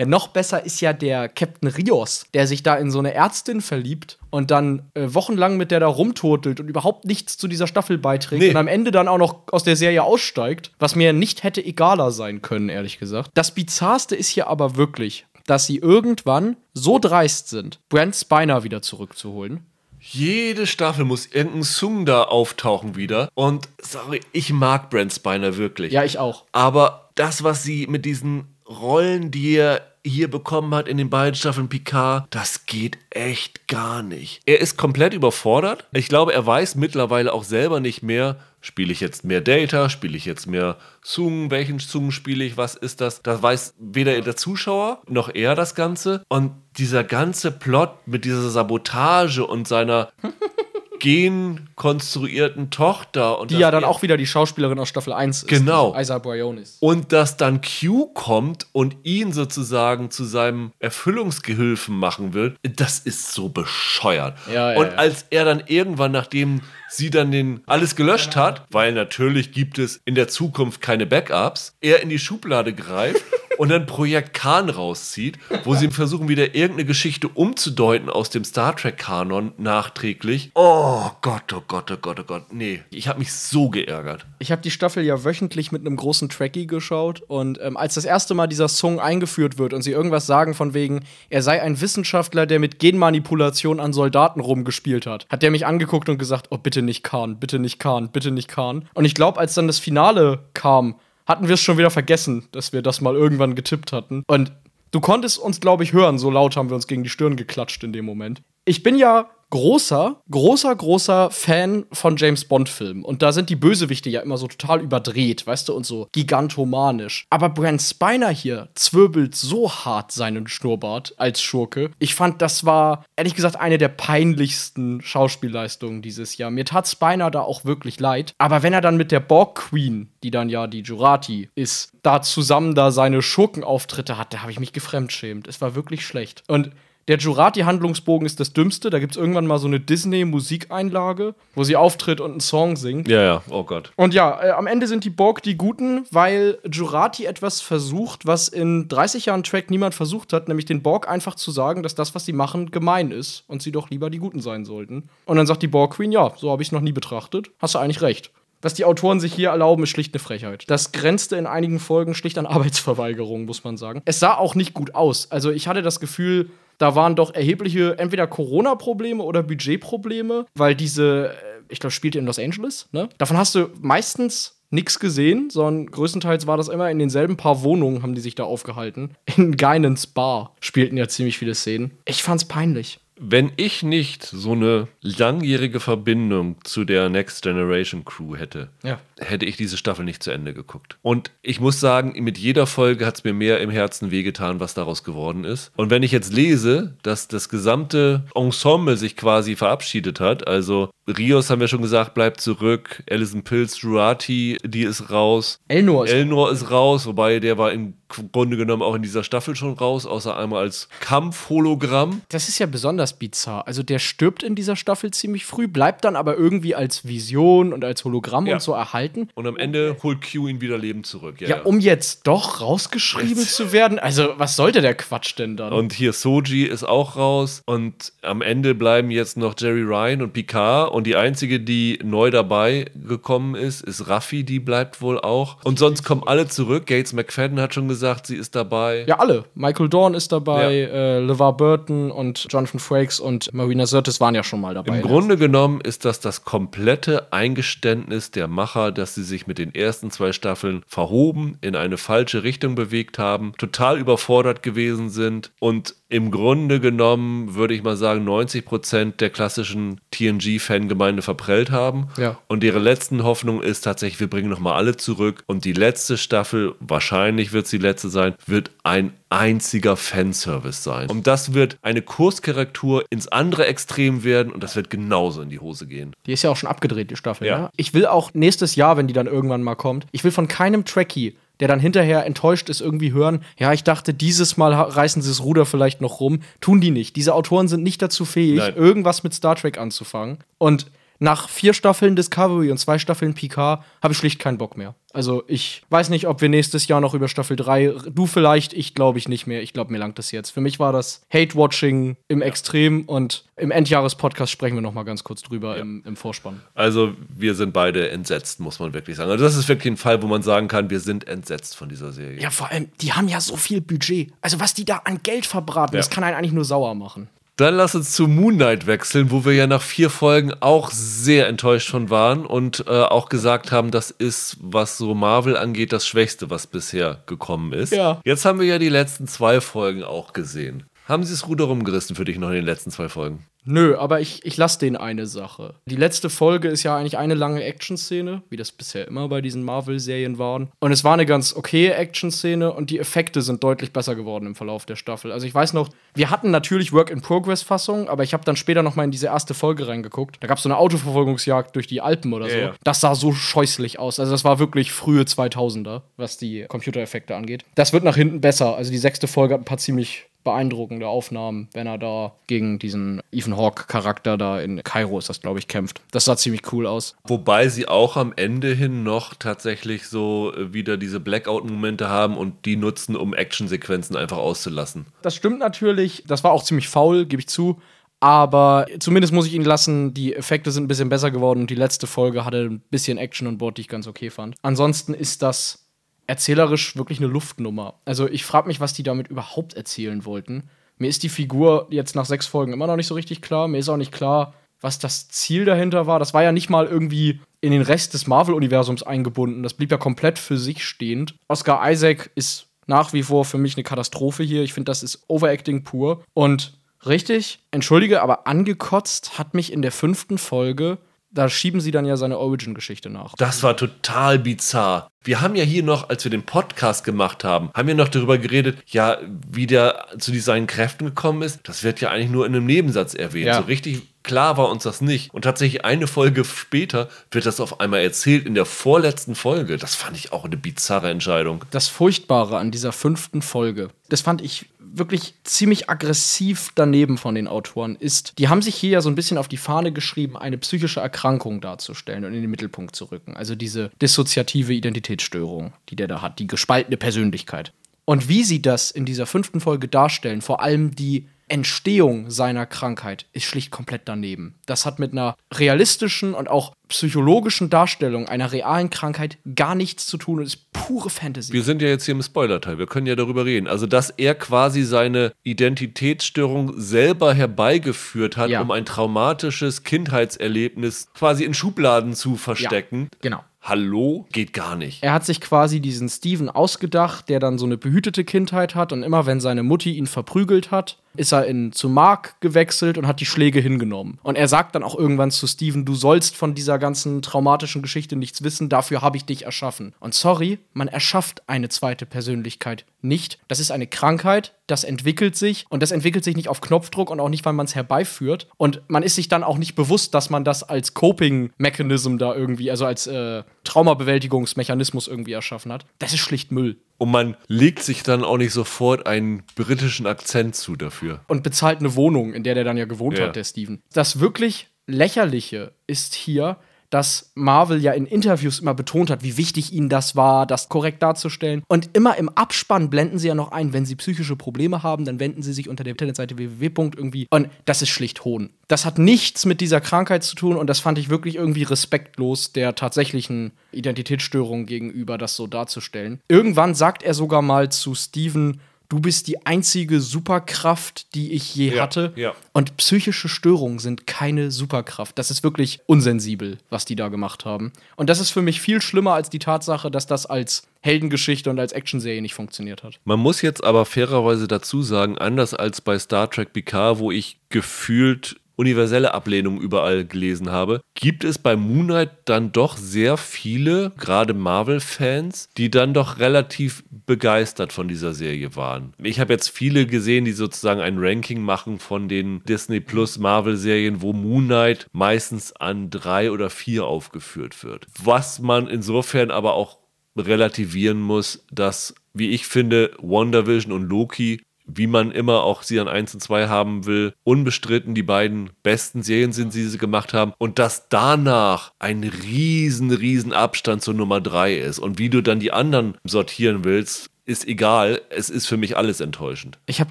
Ja, noch besser ist ja der Captain Rios, der sich da in so eine Ärztin verliebt und dann äh, wochenlang mit der da rumturtelt und überhaupt nichts zu dieser Staffel beiträgt
Nee.
und am Ende dann auch noch aus der Serie aussteigt, was mir nicht hätte egaler sein können, ehrlich gesagt. Das Bizarrste ist hier aber wirklich, dass sie irgendwann so dreist sind, Brent Spiner wieder zurückzuholen.
Jede Staffel muss irgendein Sung da auftauchen wieder. Und sorry, ich mag Brent Spiner wirklich.
Ja, ich auch.
Aber das, was sie mit diesen Rollen, die er hier bekommen hat in den beiden Staffeln Picard, das geht echt gar nicht. Er ist komplett überfordert. Ich glaube, er weiß mittlerweile auch selber nicht mehr, spiele ich jetzt mehr Data, spiele ich jetzt mehr Sung, welchen Sung spiele ich, was ist das? Das weiß weder der Zuschauer noch er das Ganze. Und dieser ganze Plot mit dieser Sabotage und seiner genkonstruierten Tochter und
Die ja dann auch wieder die Schauspielerin aus Staffel 1 ist.
Genau.
Isa Briones.
und dass dann Q kommt und ihn sozusagen zu seinem Erfüllungsgehilfen machen will, das ist so bescheuert.
Ja, ja,
und als er dann irgendwann, nachdem sie dann den alles gelöscht hat, weil natürlich gibt es in der Zukunft keine Backups, er in die Schublade greift und dann Projekt Khan rauszieht, wo sie versuchen, wieder irgendeine Geschichte umzudeuten aus dem Star Trek-Kanon nachträglich. Oh Gott, oh Gott, oh Gott, oh Gott. Nee, ich habe mich so geärgert.
Ich habe die Staffel ja wöchentlich mit einem großen Trekkie geschaut und ähm, als das erste Mal dieser Song eingeführt wird und sie irgendwas sagen von wegen, er sei ein Wissenschaftler, der mit Genmanipulation an Soldaten rumgespielt hat, hat der mich angeguckt und gesagt, oh bitte nicht Khan, bitte nicht Khan, bitte nicht Khan. Und ich glaube, als dann das Finale kam, hatten wir es schon wieder vergessen, dass wir das mal irgendwann getippt hatten. Und du konntest uns, glaube ich, hören, so laut haben wir uns gegen die Stirn geklatscht in dem Moment. Ich bin ja großer, großer, großer Fan von James Bond-Filmen. Und da sind die Bösewichte ja immer so total überdreht, weißt du, und so gigantomanisch. Aber Brent Spiner hier zwirbelt so hart seinen Schnurrbart als Schurke. Ich fand, das war, ehrlich gesagt, eine der peinlichsten Schauspielleistungen dieses Jahr. Mir tat Spiner da auch wirklich leid. Aber wenn er dann mit der Borg Queen, die dann ja die Jurati ist, da zusammen da seine Schurkenauftritte hat, da habe ich mich gefremdschämt. Es war wirklich schlecht. Und der Jurati-Handlungsbogen ist das dümmste. Da gibt es irgendwann mal so eine Disney-Musikeinlage, wo sie auftritt und einen Song singt.
Ja, ja, oh Gott.
Und ja, äh, am Ende sind die Borg die Guten, weil Jurati etwas versucht, was in 30 Jahren Track niemand versucht hat, nämlich den Borg einfach zu sagen, dass das, was sie machen, gemein ist und sie doch lieber die Guten sein sollten. Und dann sagt die Borg Queen, ja, so habe ich es noch nie betrachtet. Hast du eigentlich recht. Was die Autoren sich hier erlauben, ist schlicht eine Frechheit. Das grenzte in einigen Folgen schlicht an Arbeitsverweigerung, muss man sagen. Es sah auch nicht gut aus. Also ich hatte das Gefühl, da waren doch erhebliche entweder Corona-Probleme oder Budgetprobleme, weil diese, äh, ich glaube, spielte in Los Angeles, ne? Davon hast du meistens nichts gesehen, sondern größtenteils war das immer in denselben paar Wohnungen, haben die sich da aufgehalten. In Guinans Bar spielten ja ziemlich viele Szenen. Ich fand's peinlich.
Wenn ich nicht so eine langjährige Verbindung zu der Next Generation Crew hätte,
Ja.
hätte ich diese Staffel nicht zu Ende geguckt. Und ich muss sagen, mit jeder Folge hat es mir mehr im Herzen wehgetan, was daraus geworden ist. Und wenn ich jetzt lese, dass das gesamte Ensemble sich quasi verabschiedet hat, also Rios haben wir schon gesagt, bleibt zurück, Alison Pills, Jurati, die ist raus,
Elnor ist
Elnor ist raus, wobei der war im Grunde genommen auch in dieser Staffel schon raus, außer einmal als Kampfhologramm.
Das ist ja besonders bizarr. Also der stirbt in dieser Staffel ziemlich früh, bleibt dann aber irgendwie als Vision und als Hologramm
Ja.
und so erhalten.
Und am Ende holt Q ihn wieder lebend zurück. Ja,
Ja,
ja.
um jetzt doch rausgeschrieben zu werden. Also, was sollte der Quatsch denn dann?
Und hier Soji ist auch raus. Und am Ende bleiben jetzt noch Jerry Ryan und Picard. Und die einzige, die neu dabei gekommen ist, ist Raffi. Die bleibt wohl auch. Und sonst kommen alle zurück. Gates McFadden hat schon gesagt, sie ist dabei.
ja, alle. Michael Dorn ist dabei, äh, LeVar Burton und Jonathan Frakes und Marina Sirtis waren ja schon mal dabei.
Im Grunde genommen ist das das komplette Eingeständnis der Macher, dass sie sich mit den ersten zwei Staffeln verhoben, in eine falsche Richtung bewegt haben, total überfordert gewesen sind und im Grunde genommen, würde ich mal sagen, 90 Prozent der klassischen TNG-Fangemeinde verprellt haben.
Ja.
Und ihre letzten Hoffnung ist tatsächlich, wir bringen nochmal alle zurück. Und die letzte Staffel, wahrscheinlich wird es die letzte sein, wird ein einziger Fanservice sein. Und das wird eine Kurskorrektur ins andere Extrem werden und das wird genauso in die Hose gehen.
Die ist ja auch schon abgedreht, die Staffel.
Ja.
Ja. Ich will auch nächstes Jahr, wenn die dann irgendwann mal kommt, ich will von keinem Trekkie, der dann hinterher enttäuscht ist, irgendwie hören, ja, ich dachte, dieses Mal reißen sie das Ruder vielleicht noch rum. Tun die nicht. Diese Autoren sind nicht dazu fähig,
Nein.
irgendwas mit Star Trek anzufangen. Und nach vier Staffeln Discovery und zwei Staffeln Picard habe ich schlicht keinen Bock mehr. Also ich weiß nicht, ob wir nächstes Jahr noch über Staffel 3, du vielleicht, ich glaube ich nicht mehr. Ich glaube, mir langt das jetzt. Für mich war das Hate-Watching im Extrem und im Endjahres-Podcast sprechen wir noch mal ganz kurz drüber im, im Vorspann.
Also wir sind beide entsetzt, muss man wirklich sagen. Also das ist wirklich ein Fall, wo man sagen kann, wir sind entsetzt von dieser Serie.
Ja, vor allem, die haben ja so viel Budget. Also was die da an Geld verbraten,
Ja.
das kann einen eigentlich nur sauer machen.
Dann lass uns zu Moon Knight wechseln, wo wir ja nach vier Folgen auch sehr enttäuscht von waren und äh, auch gesagt haben, das ist, was so Marvel angeht, das Schwächste, was bisher gekommen ist.
Ja.
Jetzt haben wir ja die letzten zwei Folgen auch gesehen. Haben sie das Ruder rumgerissen für dich noch in den letzten zwei Folgen?
Nö, aber ich, ich lasse denen eine Sache. Die letzte Folge ist ja eigentlich eine lange Action-Szene, wie das bisher immer bei diesen Marvel-Serien waren. Und es war eine ganz okaye Action-Szene und die Effekte sind deutlich besser geworden im Verlauf der Staffel. Also ich weiß noch, wir hatten natürlich Work-in-Progress-Fassung, aber ich habe dann später noch mal in diese erste Folge reingeguckt. Da gab es so eine Autoverfolgungsjagd durch die Alpen oder so.
Ja.
Das sah so scheußlich aus. Also das war wirklich frühe 2000er, was die Computereffekte angeht. Das wird nach hinten besser. Also die sechste Folge hat ein paar ziemlich beeindruckende Aufnahmen, wenn er da gegen diesen Ethan Hawke-Charakter da in Kairo ist das, glaube ich, kämpft. Das sah ziemlich cool aus.
Wobei sie auch am Ende hin noch tatsächlich so äh, wieder diese Blackout-Momente haben und die nutzen, um Actionsequenzen einfach auszulassen.
Das stimmt natürlich. Das war auch ziemlich faul, gebe ich zu. Aber zumindest muss ich ihn lassen, die Effekte sind ein bisschen besser geworden und die letzte Folge hatte ein bisschen Action an Bord, die ich ganz okay fand. Ansonsten ist das erzählerisch wirklich eine Luftnummer. Also ich frage mich, was die damit überhaupt erzählen wollten. Mir ist die Figur jetzt nach sechs Folgen immer noch nicht so richtig klar. Mir ist auch nicht klar, was das Ziel dahinter war. Das war ja nicht mal irgendwie in den Rest des Marvel-Universums eingebunden. Das blieb ja komplett für sich stehend. Oscar Isaac ist nach wie vor für mich eine Katastrophe hier. Ich finde, das ist Overacting pur. Und richtig, entschuldige, aber angekotzt hat mich in der fünften Folge. Da schieben sie dann ja seine Origin-Geschichte nach.
Das war total bizarr. Wir haben ja hier noch, als wir den Podcast gemacht haben, haben wir noch darüber geredet, ja, wie der zu seinen Kräften gekommen ist. Das wird ja eigentlich nur in einem Nebensatz erwähnt.
Ja.
So richtig klar war uns das nicht. Und tatsächlich eine Folge später wird das auf einmal erzählt in der vorletzten Folge. Das fand ich auch eine bizarre Entscheidung.
Das Furchtbare an dieser fünften Folge, das fand ich wirklich ziemlich aggressiv daneben von den Autoren, ist, die haben sich hier ja so ein bisschen auf die Fahne geschrieben, eine psychische Erkrankung darzustellen und in den Mittelpunkt zu rücken. Also diese dissoziative Identitätsstörung, die der da hat, die gespaltene Persönlichkeit. Und wie sie das in dieser fünften Folge darstellen, vor allem die Entstehung seiner Krankheit, ist schlicht komplett daneben. Das hat mit einer realistischen und auch psychologischen Darstellung einer realen Krankheit gar nichts zu tun und ist pure Fantasy.
Wir sind ja jetzt hier im Spoiler-Teil, wir können ja darüber reden. Also, dass er quasi seine Identitätsstörung selber herbeigeführt hat,
Ja.
um ein traumatisches Kindheitserlebnis quasi in Schubladen zu verstecken.
Genau.
Hallo? Geht gar nicht.
Er hat sich quasi diesen Steven ausgedacht, der dann so eine behütete Kindheit hat und immer wenn seine Mutti ihn verprügelt hat, ist er in zu Mark gewechselt und hat die Schläge hingenommen. Und er sagt dann auch irgendwann zu Steven, du sollst von dieser ganzen traumatischen Geschichte nichts wissen, dafür habe ich dich erschaffen. Und sorry, man erschafft eine zweite Persönlichkeit nicht. Das ist eine Krankheit, das entwickelt sich und das entwickelt sich nicht auf Knopfdruck und auch nicht, weil man es herbeiführt. Und man ist sich dann auch nicht bewusst, dass man das als Coping-Mechanism da irgendwie, also als äh, Traumabewältigungsmechanismus irgendwie erschaffen hat. Das ist schlicht Müll.
Und man legt sich dann auch nicht sofort einen britischen Akzent zu dafür.
Und bezahlt eine Wohnung, in der der dann ja gewohnt
Ja.
hat, der Steven. Das wirklich Lächerliche ist hier, dass Marvel ja in Interviews immer betont hat, wie wichtig ihnen das war, das korrekt darzustellen. Und immer im Abspann blenden sie ja noch ein, wenn sie psychische Probleme haben, dann wenden sie sich unter der Internetseite www. irgendwie. Und das ist schlicht Hohn. Das hat nichts mit dieser Krankheit zu tun und das fand ich wirklich irgendwie respektlos der tatsächlichen Identitätsstörung gegenüber, das so darzustellen. Irgendwann sagt er sogar mal zu Steven, du bist die einzige Superkraft, die ich je
Ja,
hatte.
ja.
Und psychische Störungen sind keine Superkraft. Das ist wirklich unsensibel, was die da gemacht haben. Und das ist für mich viel schlimmer als die Tatsache, dass das als Heldengeschichte und als Actionserie nicht funktioniert hat.
Man muss jetzt aber fairerweise dazu sagen, anders als bei Star Trek Picard, wo ich gefühlt universelle Ablehnung überall gelesen habe, gibt es bei Moon Knight dann doch sehr viele, gerade Marvel-Fans, die dann doch relativ begeistert von dieser Serie waren. Ich habe jetzt viele gesehen, die sozusagen ein Ranking machen von den Disney Plus Marvel-Serien, wo Moon Knight meistens an drei oder vier aufgeführt wird. Was man insofern aber auch relativieren muss, dass, wie ich finde, WandaVision und Loki wie man immer auch sie an 1 und 2 haben will, unbestritten die beiden besten Serien sind, die sie gemacht haben. Und dass danach ein riesen, riesen Abstand zur Nummer 3 ist. Und wie du dann die anderen sortieren willst, ist egal. Es ist für mich alles enttäuschend.
Ich habe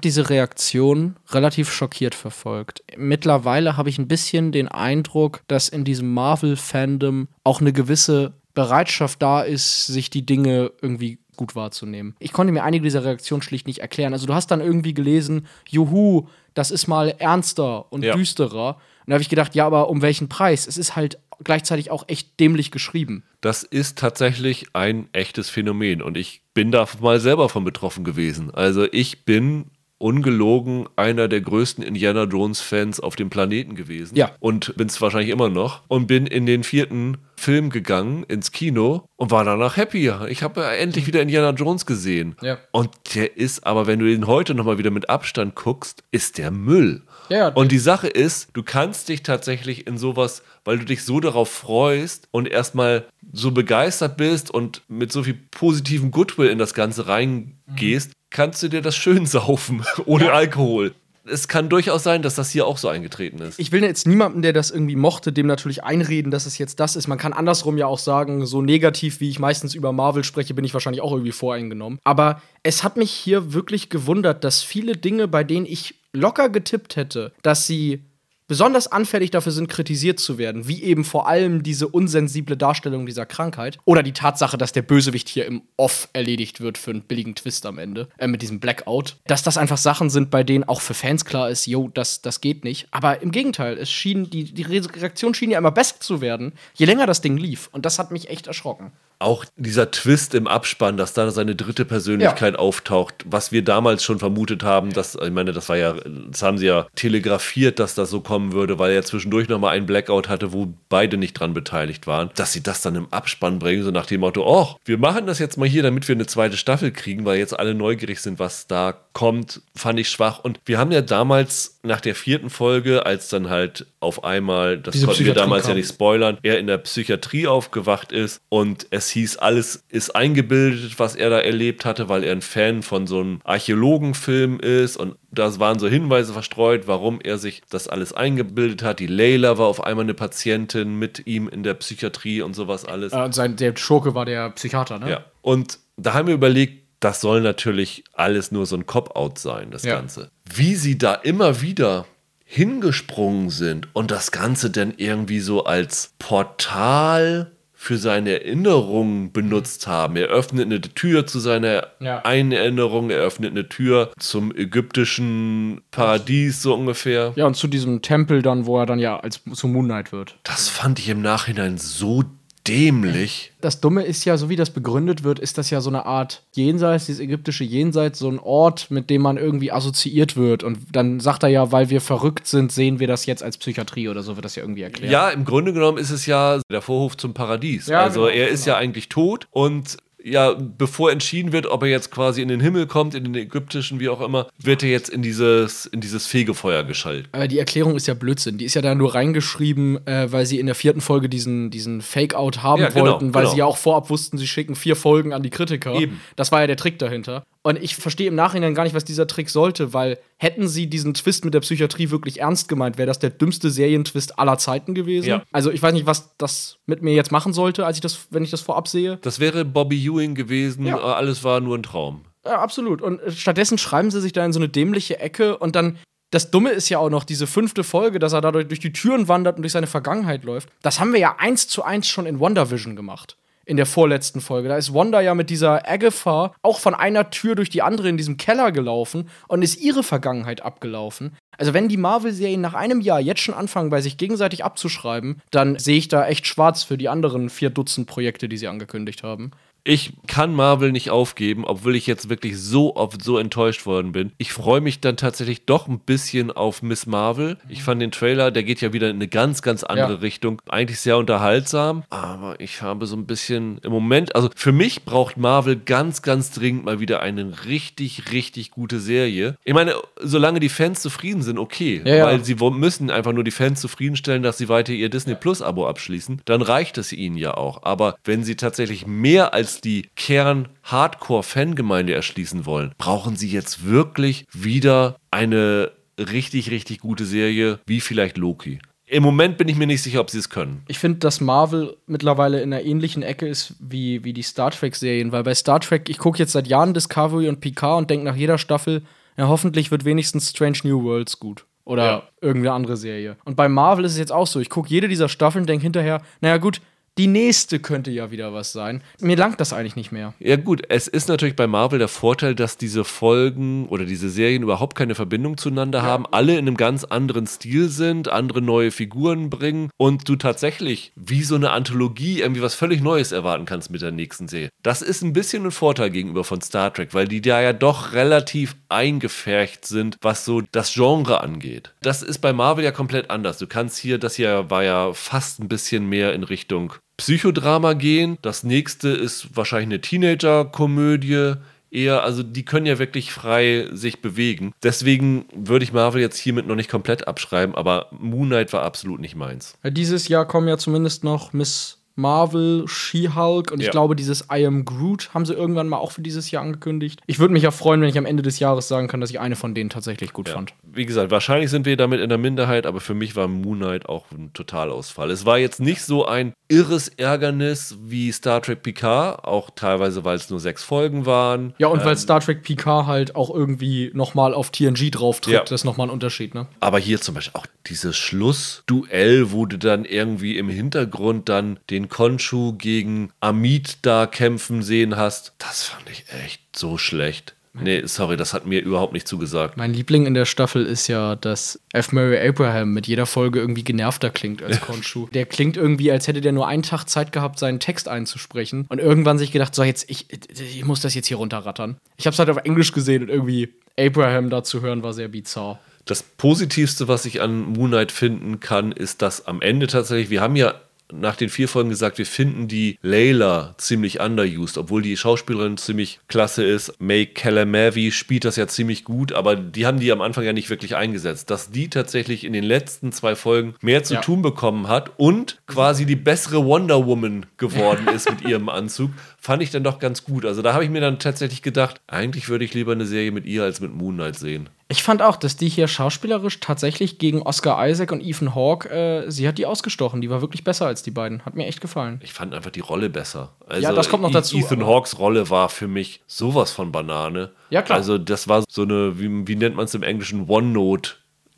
diese Reaktion relativ schockiert verfolgt. Mittlerweile habe ich ein bisschen den Eindruck, dass in diesem Marvel-Fandom auch eine gewisse Bereitschaft da ist, sich die Dinge irgendwie gut wahrzunehmen. Ich konnte mir einige dieser Reaktionen schlicht nicht erklären. Also du hast dann irgendwie gelesen, juhu, das ist mal ernster und
Ja.
düsterer. Und da habe ich gedacht, ja, aber um welchen Preis? Es ist halt gleichzeitig auch echt dämlich geschrieben.
Das ist tatsächlich ein echtes Phänomen und ich bin da mal selber von betroffen gewesen. Also ich bin ungelogen einer der größten Indiana Jones Fans auf dem Planeten gewesen.
Ja.
Und bin es wahrscheinlich immer noch. Und bin in den vierten Film gegangen, ins Kino und war danach happy. Ich habe endlich wieder Indiana Jones gesehen.
Ja.
Und der ist aber, wenn du ihn heute nochmal wieder mit Abstand guckst, ist der Müll.
Ja,
Und die Sache ist, du kannst dich tatsächlich in sowas, weil du dich so darauf freust und erstmal so begeistert bist und mit so viel positiven Goodwill in das Ganze reingehst, kannst du dir das schön saufen, ohne Alkohol. Es kann durchaus sein, dass das hier auch so eingetreten ist.
Ich will jetzt niemanden, der das irgendwie mochte, dem natürlich einreden, dass es jetzt das ist. Man kann andersrum ja auch sagen, so negativ wie ich meistens über Marvel spreche, bin ich wahrscheinlich auch irgendwie voreingenommen. Aber es hat mich hier wirklich gewundert, dass viele Dinge, bei denen ich locker getippt hätte, dass sie besonders anfällig dafür sind, kritisiert zu werden, wie eben vor allem diese unsensible Darstellung dieser Krankheit oder die Tatsache, dass der Bösewicht hier im Off erledigt wird für einen billigen Twist am Ende, äh, mit diesem Blackout, dass das einfach Sachen sind, bei denen auch für Fans klar ist, yo, das, das geht nicht. Aber im Gegenteil, es schien, die, die Reaktion schien ja immer besser zu werden, je länger das Ding lief. Und das hat mich echt erschrocken.
Auch dieser Twist im Abspann, dass da seine dritte Persönlichkeit auftaucht, was wir damals schon vermutet haben, dass, ich meine, das war ja, das haben sie ja telegrafiert, dass das so kommen würde, weil er zwischendurch nochmal einen Blackout hatte, wo beide nicht dran beteiligt waren, dass sie das dann im Abspann bringen, so nach dem Motto, oh, wir machen das jetzt mal hier, damit wir eine zweite Staffel kriegen, weil jetzt alle neugierig sind, was da kommt, fand ich schwach. Und wir haben ja damals nach der vierten Folge, als dann halt auf einmal, das
Diese
konnten wir damals ja
kam.
nicht spoilern, er in der Psychiatrie aufgewacht ist und es hieß, alles ist eingebildet, was er da erlebt hatte, weil er ein Fan von so einem Archäologenfilm ist und da waren so Hinweise verstreut, warum er sich das alles eingebildet hat. Die Layla war auf einmal eine Patientin mit ihm in der Psychiatrie und sowas alles.
Äh, sein, der Schurke war der Psychiater, ne?
Ja. Und da haben wir überlegt, das soll natürlich alles nur so ein Cop-Out sein, das
Ja.
Ganze. Wie sie da immer wieder hingesprungen sind und das Ganze dann irgendwie so als Portal für seine Erinnerungen benutzt haben. Er öffnet eine Tür zu seiner
Ja.
einen Erinnerung, er öffnet eine Tür zum ägyptischen Paradies, so ungefähr.
Ja, und zu diesem Tempel dann, wo er dann ja als zu Moon Knight wird.
Das fand ich im Nachhinein so dämlich.
Das Dumme ist ja, so wie das begründet wird, ist das ja so eine Art Jenseits, dieses ägyptische Jenseits, so ein Ort, mit dem man irgendwie assoziiert wird. Und dann sagt er ja, weil wir verrückt sind, sehen wir das jetzt als Psychiatrie oder so wird das ja irgendwie erklärt.
Ja, im Grunde genommen ist es ja der Vorhof zum Paradies.
Ja,
also
genau,
er ist ja eigentlich tot und ja, bevor entschieden wird, ob er jetzt quasi in den Himmel kommt, in den ägyptischen, wie auch immer, wird er jetzt in dieses, in dieses Fegefeuer geschaltet.
Aber die Erklärung ist ja Blödsinn. Die ist ja da nur reingeschrieben, äh, weil sie in der vierten Folge diesen, diesen Fake-Out haben
Ja, genau,
wollten, weil
genau.
sie ja auch vorab wussten, sie schicken vier Folgen an die Kritiker.
Eben.
Das war ja der Trick dahinter. Und ich verstehe im Nachhinein gar nicht, was dieser Trick sollte, weil hätten sie diesen Twist mit der Psychiatrie wirklich ernst gemeint, wäre das der dümmste Serientwist aller Zeiten gewesen.
Ja.
Also ich weiß nicht, was das mit mir jetzt machen sollte, als ich das, wenn ich das vorab sehe.
Das wäre Bobby Ewing gewesen,
Ja.
äh, alles war nur ein Traum.
Ja, absolut. Und äh, stattdessen schreiben sie sich da in so eine dämliche Ecke und dann. Das Dumme ist ja auch noch diese fünfte Folge, dass er dadurch durch die Türen wandert und durch seine Vergangenheit läuft. Das haben wir ja eins zu eins schon in WandaVision gemacht. In der vorletzten Folge. Da ist Wanda ja mit dieser Agatha auch von einer Tür durch die andere in diesem Keller gelaufen und ist ihre Vergangenheit abgelaufen. Also, wenn die Marvel-Serien nach einem Jahr jetzt schon anfangen, bei sich gegenseitig abzuschreiben, dann sehe ich da echt schwarz für die anderen vier Dutzend Projekte, die sie angekündigt haben.
Ich kann Marvel nicht aufgeben, obwohl ich jetzt wirklich so oft so enttäuscht worden bin. Ich freue mich dann tatsächlich doch ein bisschen auf Miss Marvel. Ich fand den Trailer, der geht ja wieder in eine ganz, ganz andere
Ja.
Richtung. Eigentlich sehr unterhaltsam, aber ich habe so ein bisschen im Moment, also für mich braucht Marvel ganz, ganz dringend mal wieder eine richtig, richtig gute Serie. Ich meine, solange die Fans zufrieden sind, okay,
Ja, ja.
weil sie müssen einfach nur die Fans zufriedenstellen, dass sie weiter ihr Disney Plus Abo abschließen, dann reicht es ihnen ja auch. Aber wenn sie tatsächlich mehr als die Kern-Hardcore-Fangemeinde erschließen wollen, brauchen sie jetzt wirklich wieder eine richtig, richtig gute Serie, wie vielleicht Loki. Im Moment bin ich mir nicht sicher, ob sie es können.
Ich finde, dass Marvel mittlerweile in einer ähnlichen Ecke ist wie, wie die Star Trek-Serien, weil bei Star Trek, ich gucke jetzt seit Jahren Discovery und Picard und denke nach jeder Staffel, ja, hoffentlich wird wenigstens Strange New Worlds gut. Oder
Ja.
irgendeine andere Serie. Und bei Marvel ist es jetzt auch so. Ich gucke jede dieser Staffeln und denke hinterher, naja, gut, die nächste könnte ja wieder was sein. Mir langt das eigentlich nicht mehr.
Ja gut, es ist natürlich bei Marvel der Vorteil, dass diese Folgen oder diese Serien überhaupt keine Verbindung zueinander haben, alle in einem ganz anderen Stil sind, andere neue Figuren bringen und du tatsächlich wie so eine Anthologie irgendwie was völlig Neues erwarten kannst mit der nächsten Serie. Das ist ein bisschen ein Vorteil gegenüber von Star Trek, weil die da ja doch relativ eingefärcht sind, was so das Genre angeht. Das ist bei Marvel ja komplett anders. Du kannst hier, das hier war ja fast ein bisschen mehr in Richtung Psychodrama gehen. Das nächste ist wahrscheinlich eine Teenager-Komödie. Eher, also die können ja wirklich frei sich bewegen. Deswegen würde ich Marvel jetzt hiermit noch nicht komplett abschreiben, aber Moon Knight war absolut nicht meins.
Dieses Jahr kommen ja zumindest noch Miss Marvel, She-Hulk und ich
Ja.
glaube, dieses I Am Groot haben sie irgendwann mal auch für dieses Jahr angekündigt. Ich würde mich ja freuen, wenn ich am Ende des Jahres sagen kann, dass ich eine von denen tatsächlich gut fand.
Wie gesagt, wahrscheinlich sind wir damit in der Minderheit, aber für mich war Moon Knight auch ein Totalausfall. Es war jetzt nicht so ein irres Ärgernis wie Star Trek Picard, auch teilweise, weil es nur sechs Folgen waren.
Ja, und weil Star Trek Picard halt auch irgendwie nochmal auf TNG drauf tritt,
Ja.
das ist nochmal ein Unterschied, ne?
Aber hier zum Beispiel auch dieses Schlussduell, wo du dann irgendwie im Hintergrund dann den Konshu gegen Amit da kämpfen sehen hast, das fand ich echt so schlecht. Nee, sorry, das hat mir überhaupt nicht zugesagt.
Mein Liebling in der Staffel ist ja, dass F. Murray Abraham mit jeder Folge irgendwie genervter klingt als Khonshu. Der klingt irgendwie, als hätte der nur einen Tag Zeit gehabt, seinen Text einzusprechen und irgendwann sich gedacht, so jetzt, ich, ich muss das jetzt hier runterrattern. Ich habe es halt auf Englisch gesehen und irgendwie Abraham da zu hören war sehr bizarr.
Das Positivste, was ich an Moon Knight finden kann, ist, dass am Ende tatsächlich, wir haben ja nach den vier Folgen gesagt, wir finden die Layla ziemlich underused, obwohl die Schauspielerin ziemlich klasse ist. May Calamavi spielt das ja ziemlich gut, aber die haben die am Anfang ja nicht wirklich eingesetzt. Dass die tatsächlich in den letzten zwei Folgen mehr zu
Ja.
tun bekommen hat und quasi die bessere Wonder Woman geworden ist mit ihrem Anzug, fand ich dann doch ganz gut. Also da habe ich mir dann tatsächlich gedacht, eigentlich würde ich lieber eine Serie mit ihr als mit Moon Knight sehen.
Ich fand auch, dass die hier schauspielerisch tatsächlich gegen Oscar Isaac und Ethan Hawke, äh, sie hat die ausgestochen. Die war wirklich besser als die beiden. Hat mir echt gefallen.
Ich fand einfach die Rolle besser. Also
Ja, das kommt noch
E-
dazu,
Ethan Hawks Rolle war für mich sowas von Banane.
Ja, klar.
Also das war so eine, wie, wie nennt man es im Englischen, One-Note.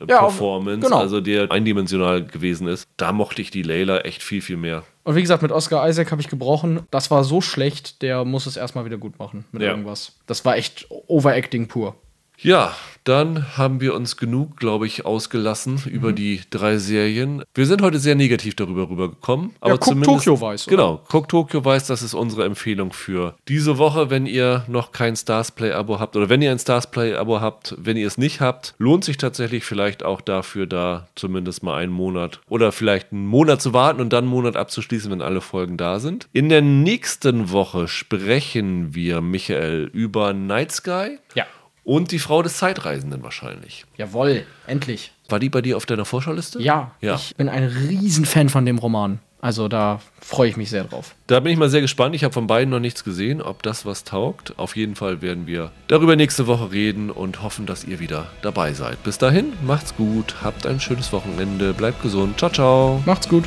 Ja,
Performance,
genau.
also der eindimensional gewesen ist. Da mochte ich die Layla echt viel, viel mehr.
Und wie gesagt, mit Oscar Isaac habe ich gebrochen. Das war so schlecht, der muss es erstmal wieder gut machen mit
Ja.
irgendwas. Das war echt Overacting pur.
Ja, dann haben wir uns genug, glaube ich, ausgelassen über
Mhm.
die drei Serien. Wir sind heute sehr negativ darüber rübergekommen. Aber
guckt
zumindest,
Tokyo weiß, oder?
Genau, guckt Tokyo weiß, das ist unsere Empfehlung für diese Woche. Wenn ihr noch kein Starsplay-Abo habt oder wenn ihr ein Starsplay-Abo habt, wenn ihr es nicht habt, lohnt sich tatsächlich vielleicht auch dafür, da zumindest mal einen Monat oder vielleicht einen Monat zu warten und dann einen Monat abzuschließen, wenn alle Folgen da sind. In der nächsten Woche sprechen wir, Michael, über Night Sky.
Ja.
Und die Frau des Zeitreisenden wahrscheinlich.
Jawoll, endlich.
War die bei dir auf deiner Vorschauliste?
Ja,
Ja.
ich bin ein Riesenfan von dem Roman. Also da freue ich mich sehr drauf.
Da bin ich mal sehr gespannt. Ich habe von beiden noch nichts gesehen, ob das was taugt. Auf jeden Fall werden wir darüber nächste Woche reden und hoffen, dass ihr wieder dabei seid. Bis dahin, macht's gut, habt ein schönes Wochenende, bleibt gesund. Ciao, ciao.
Macht's gut.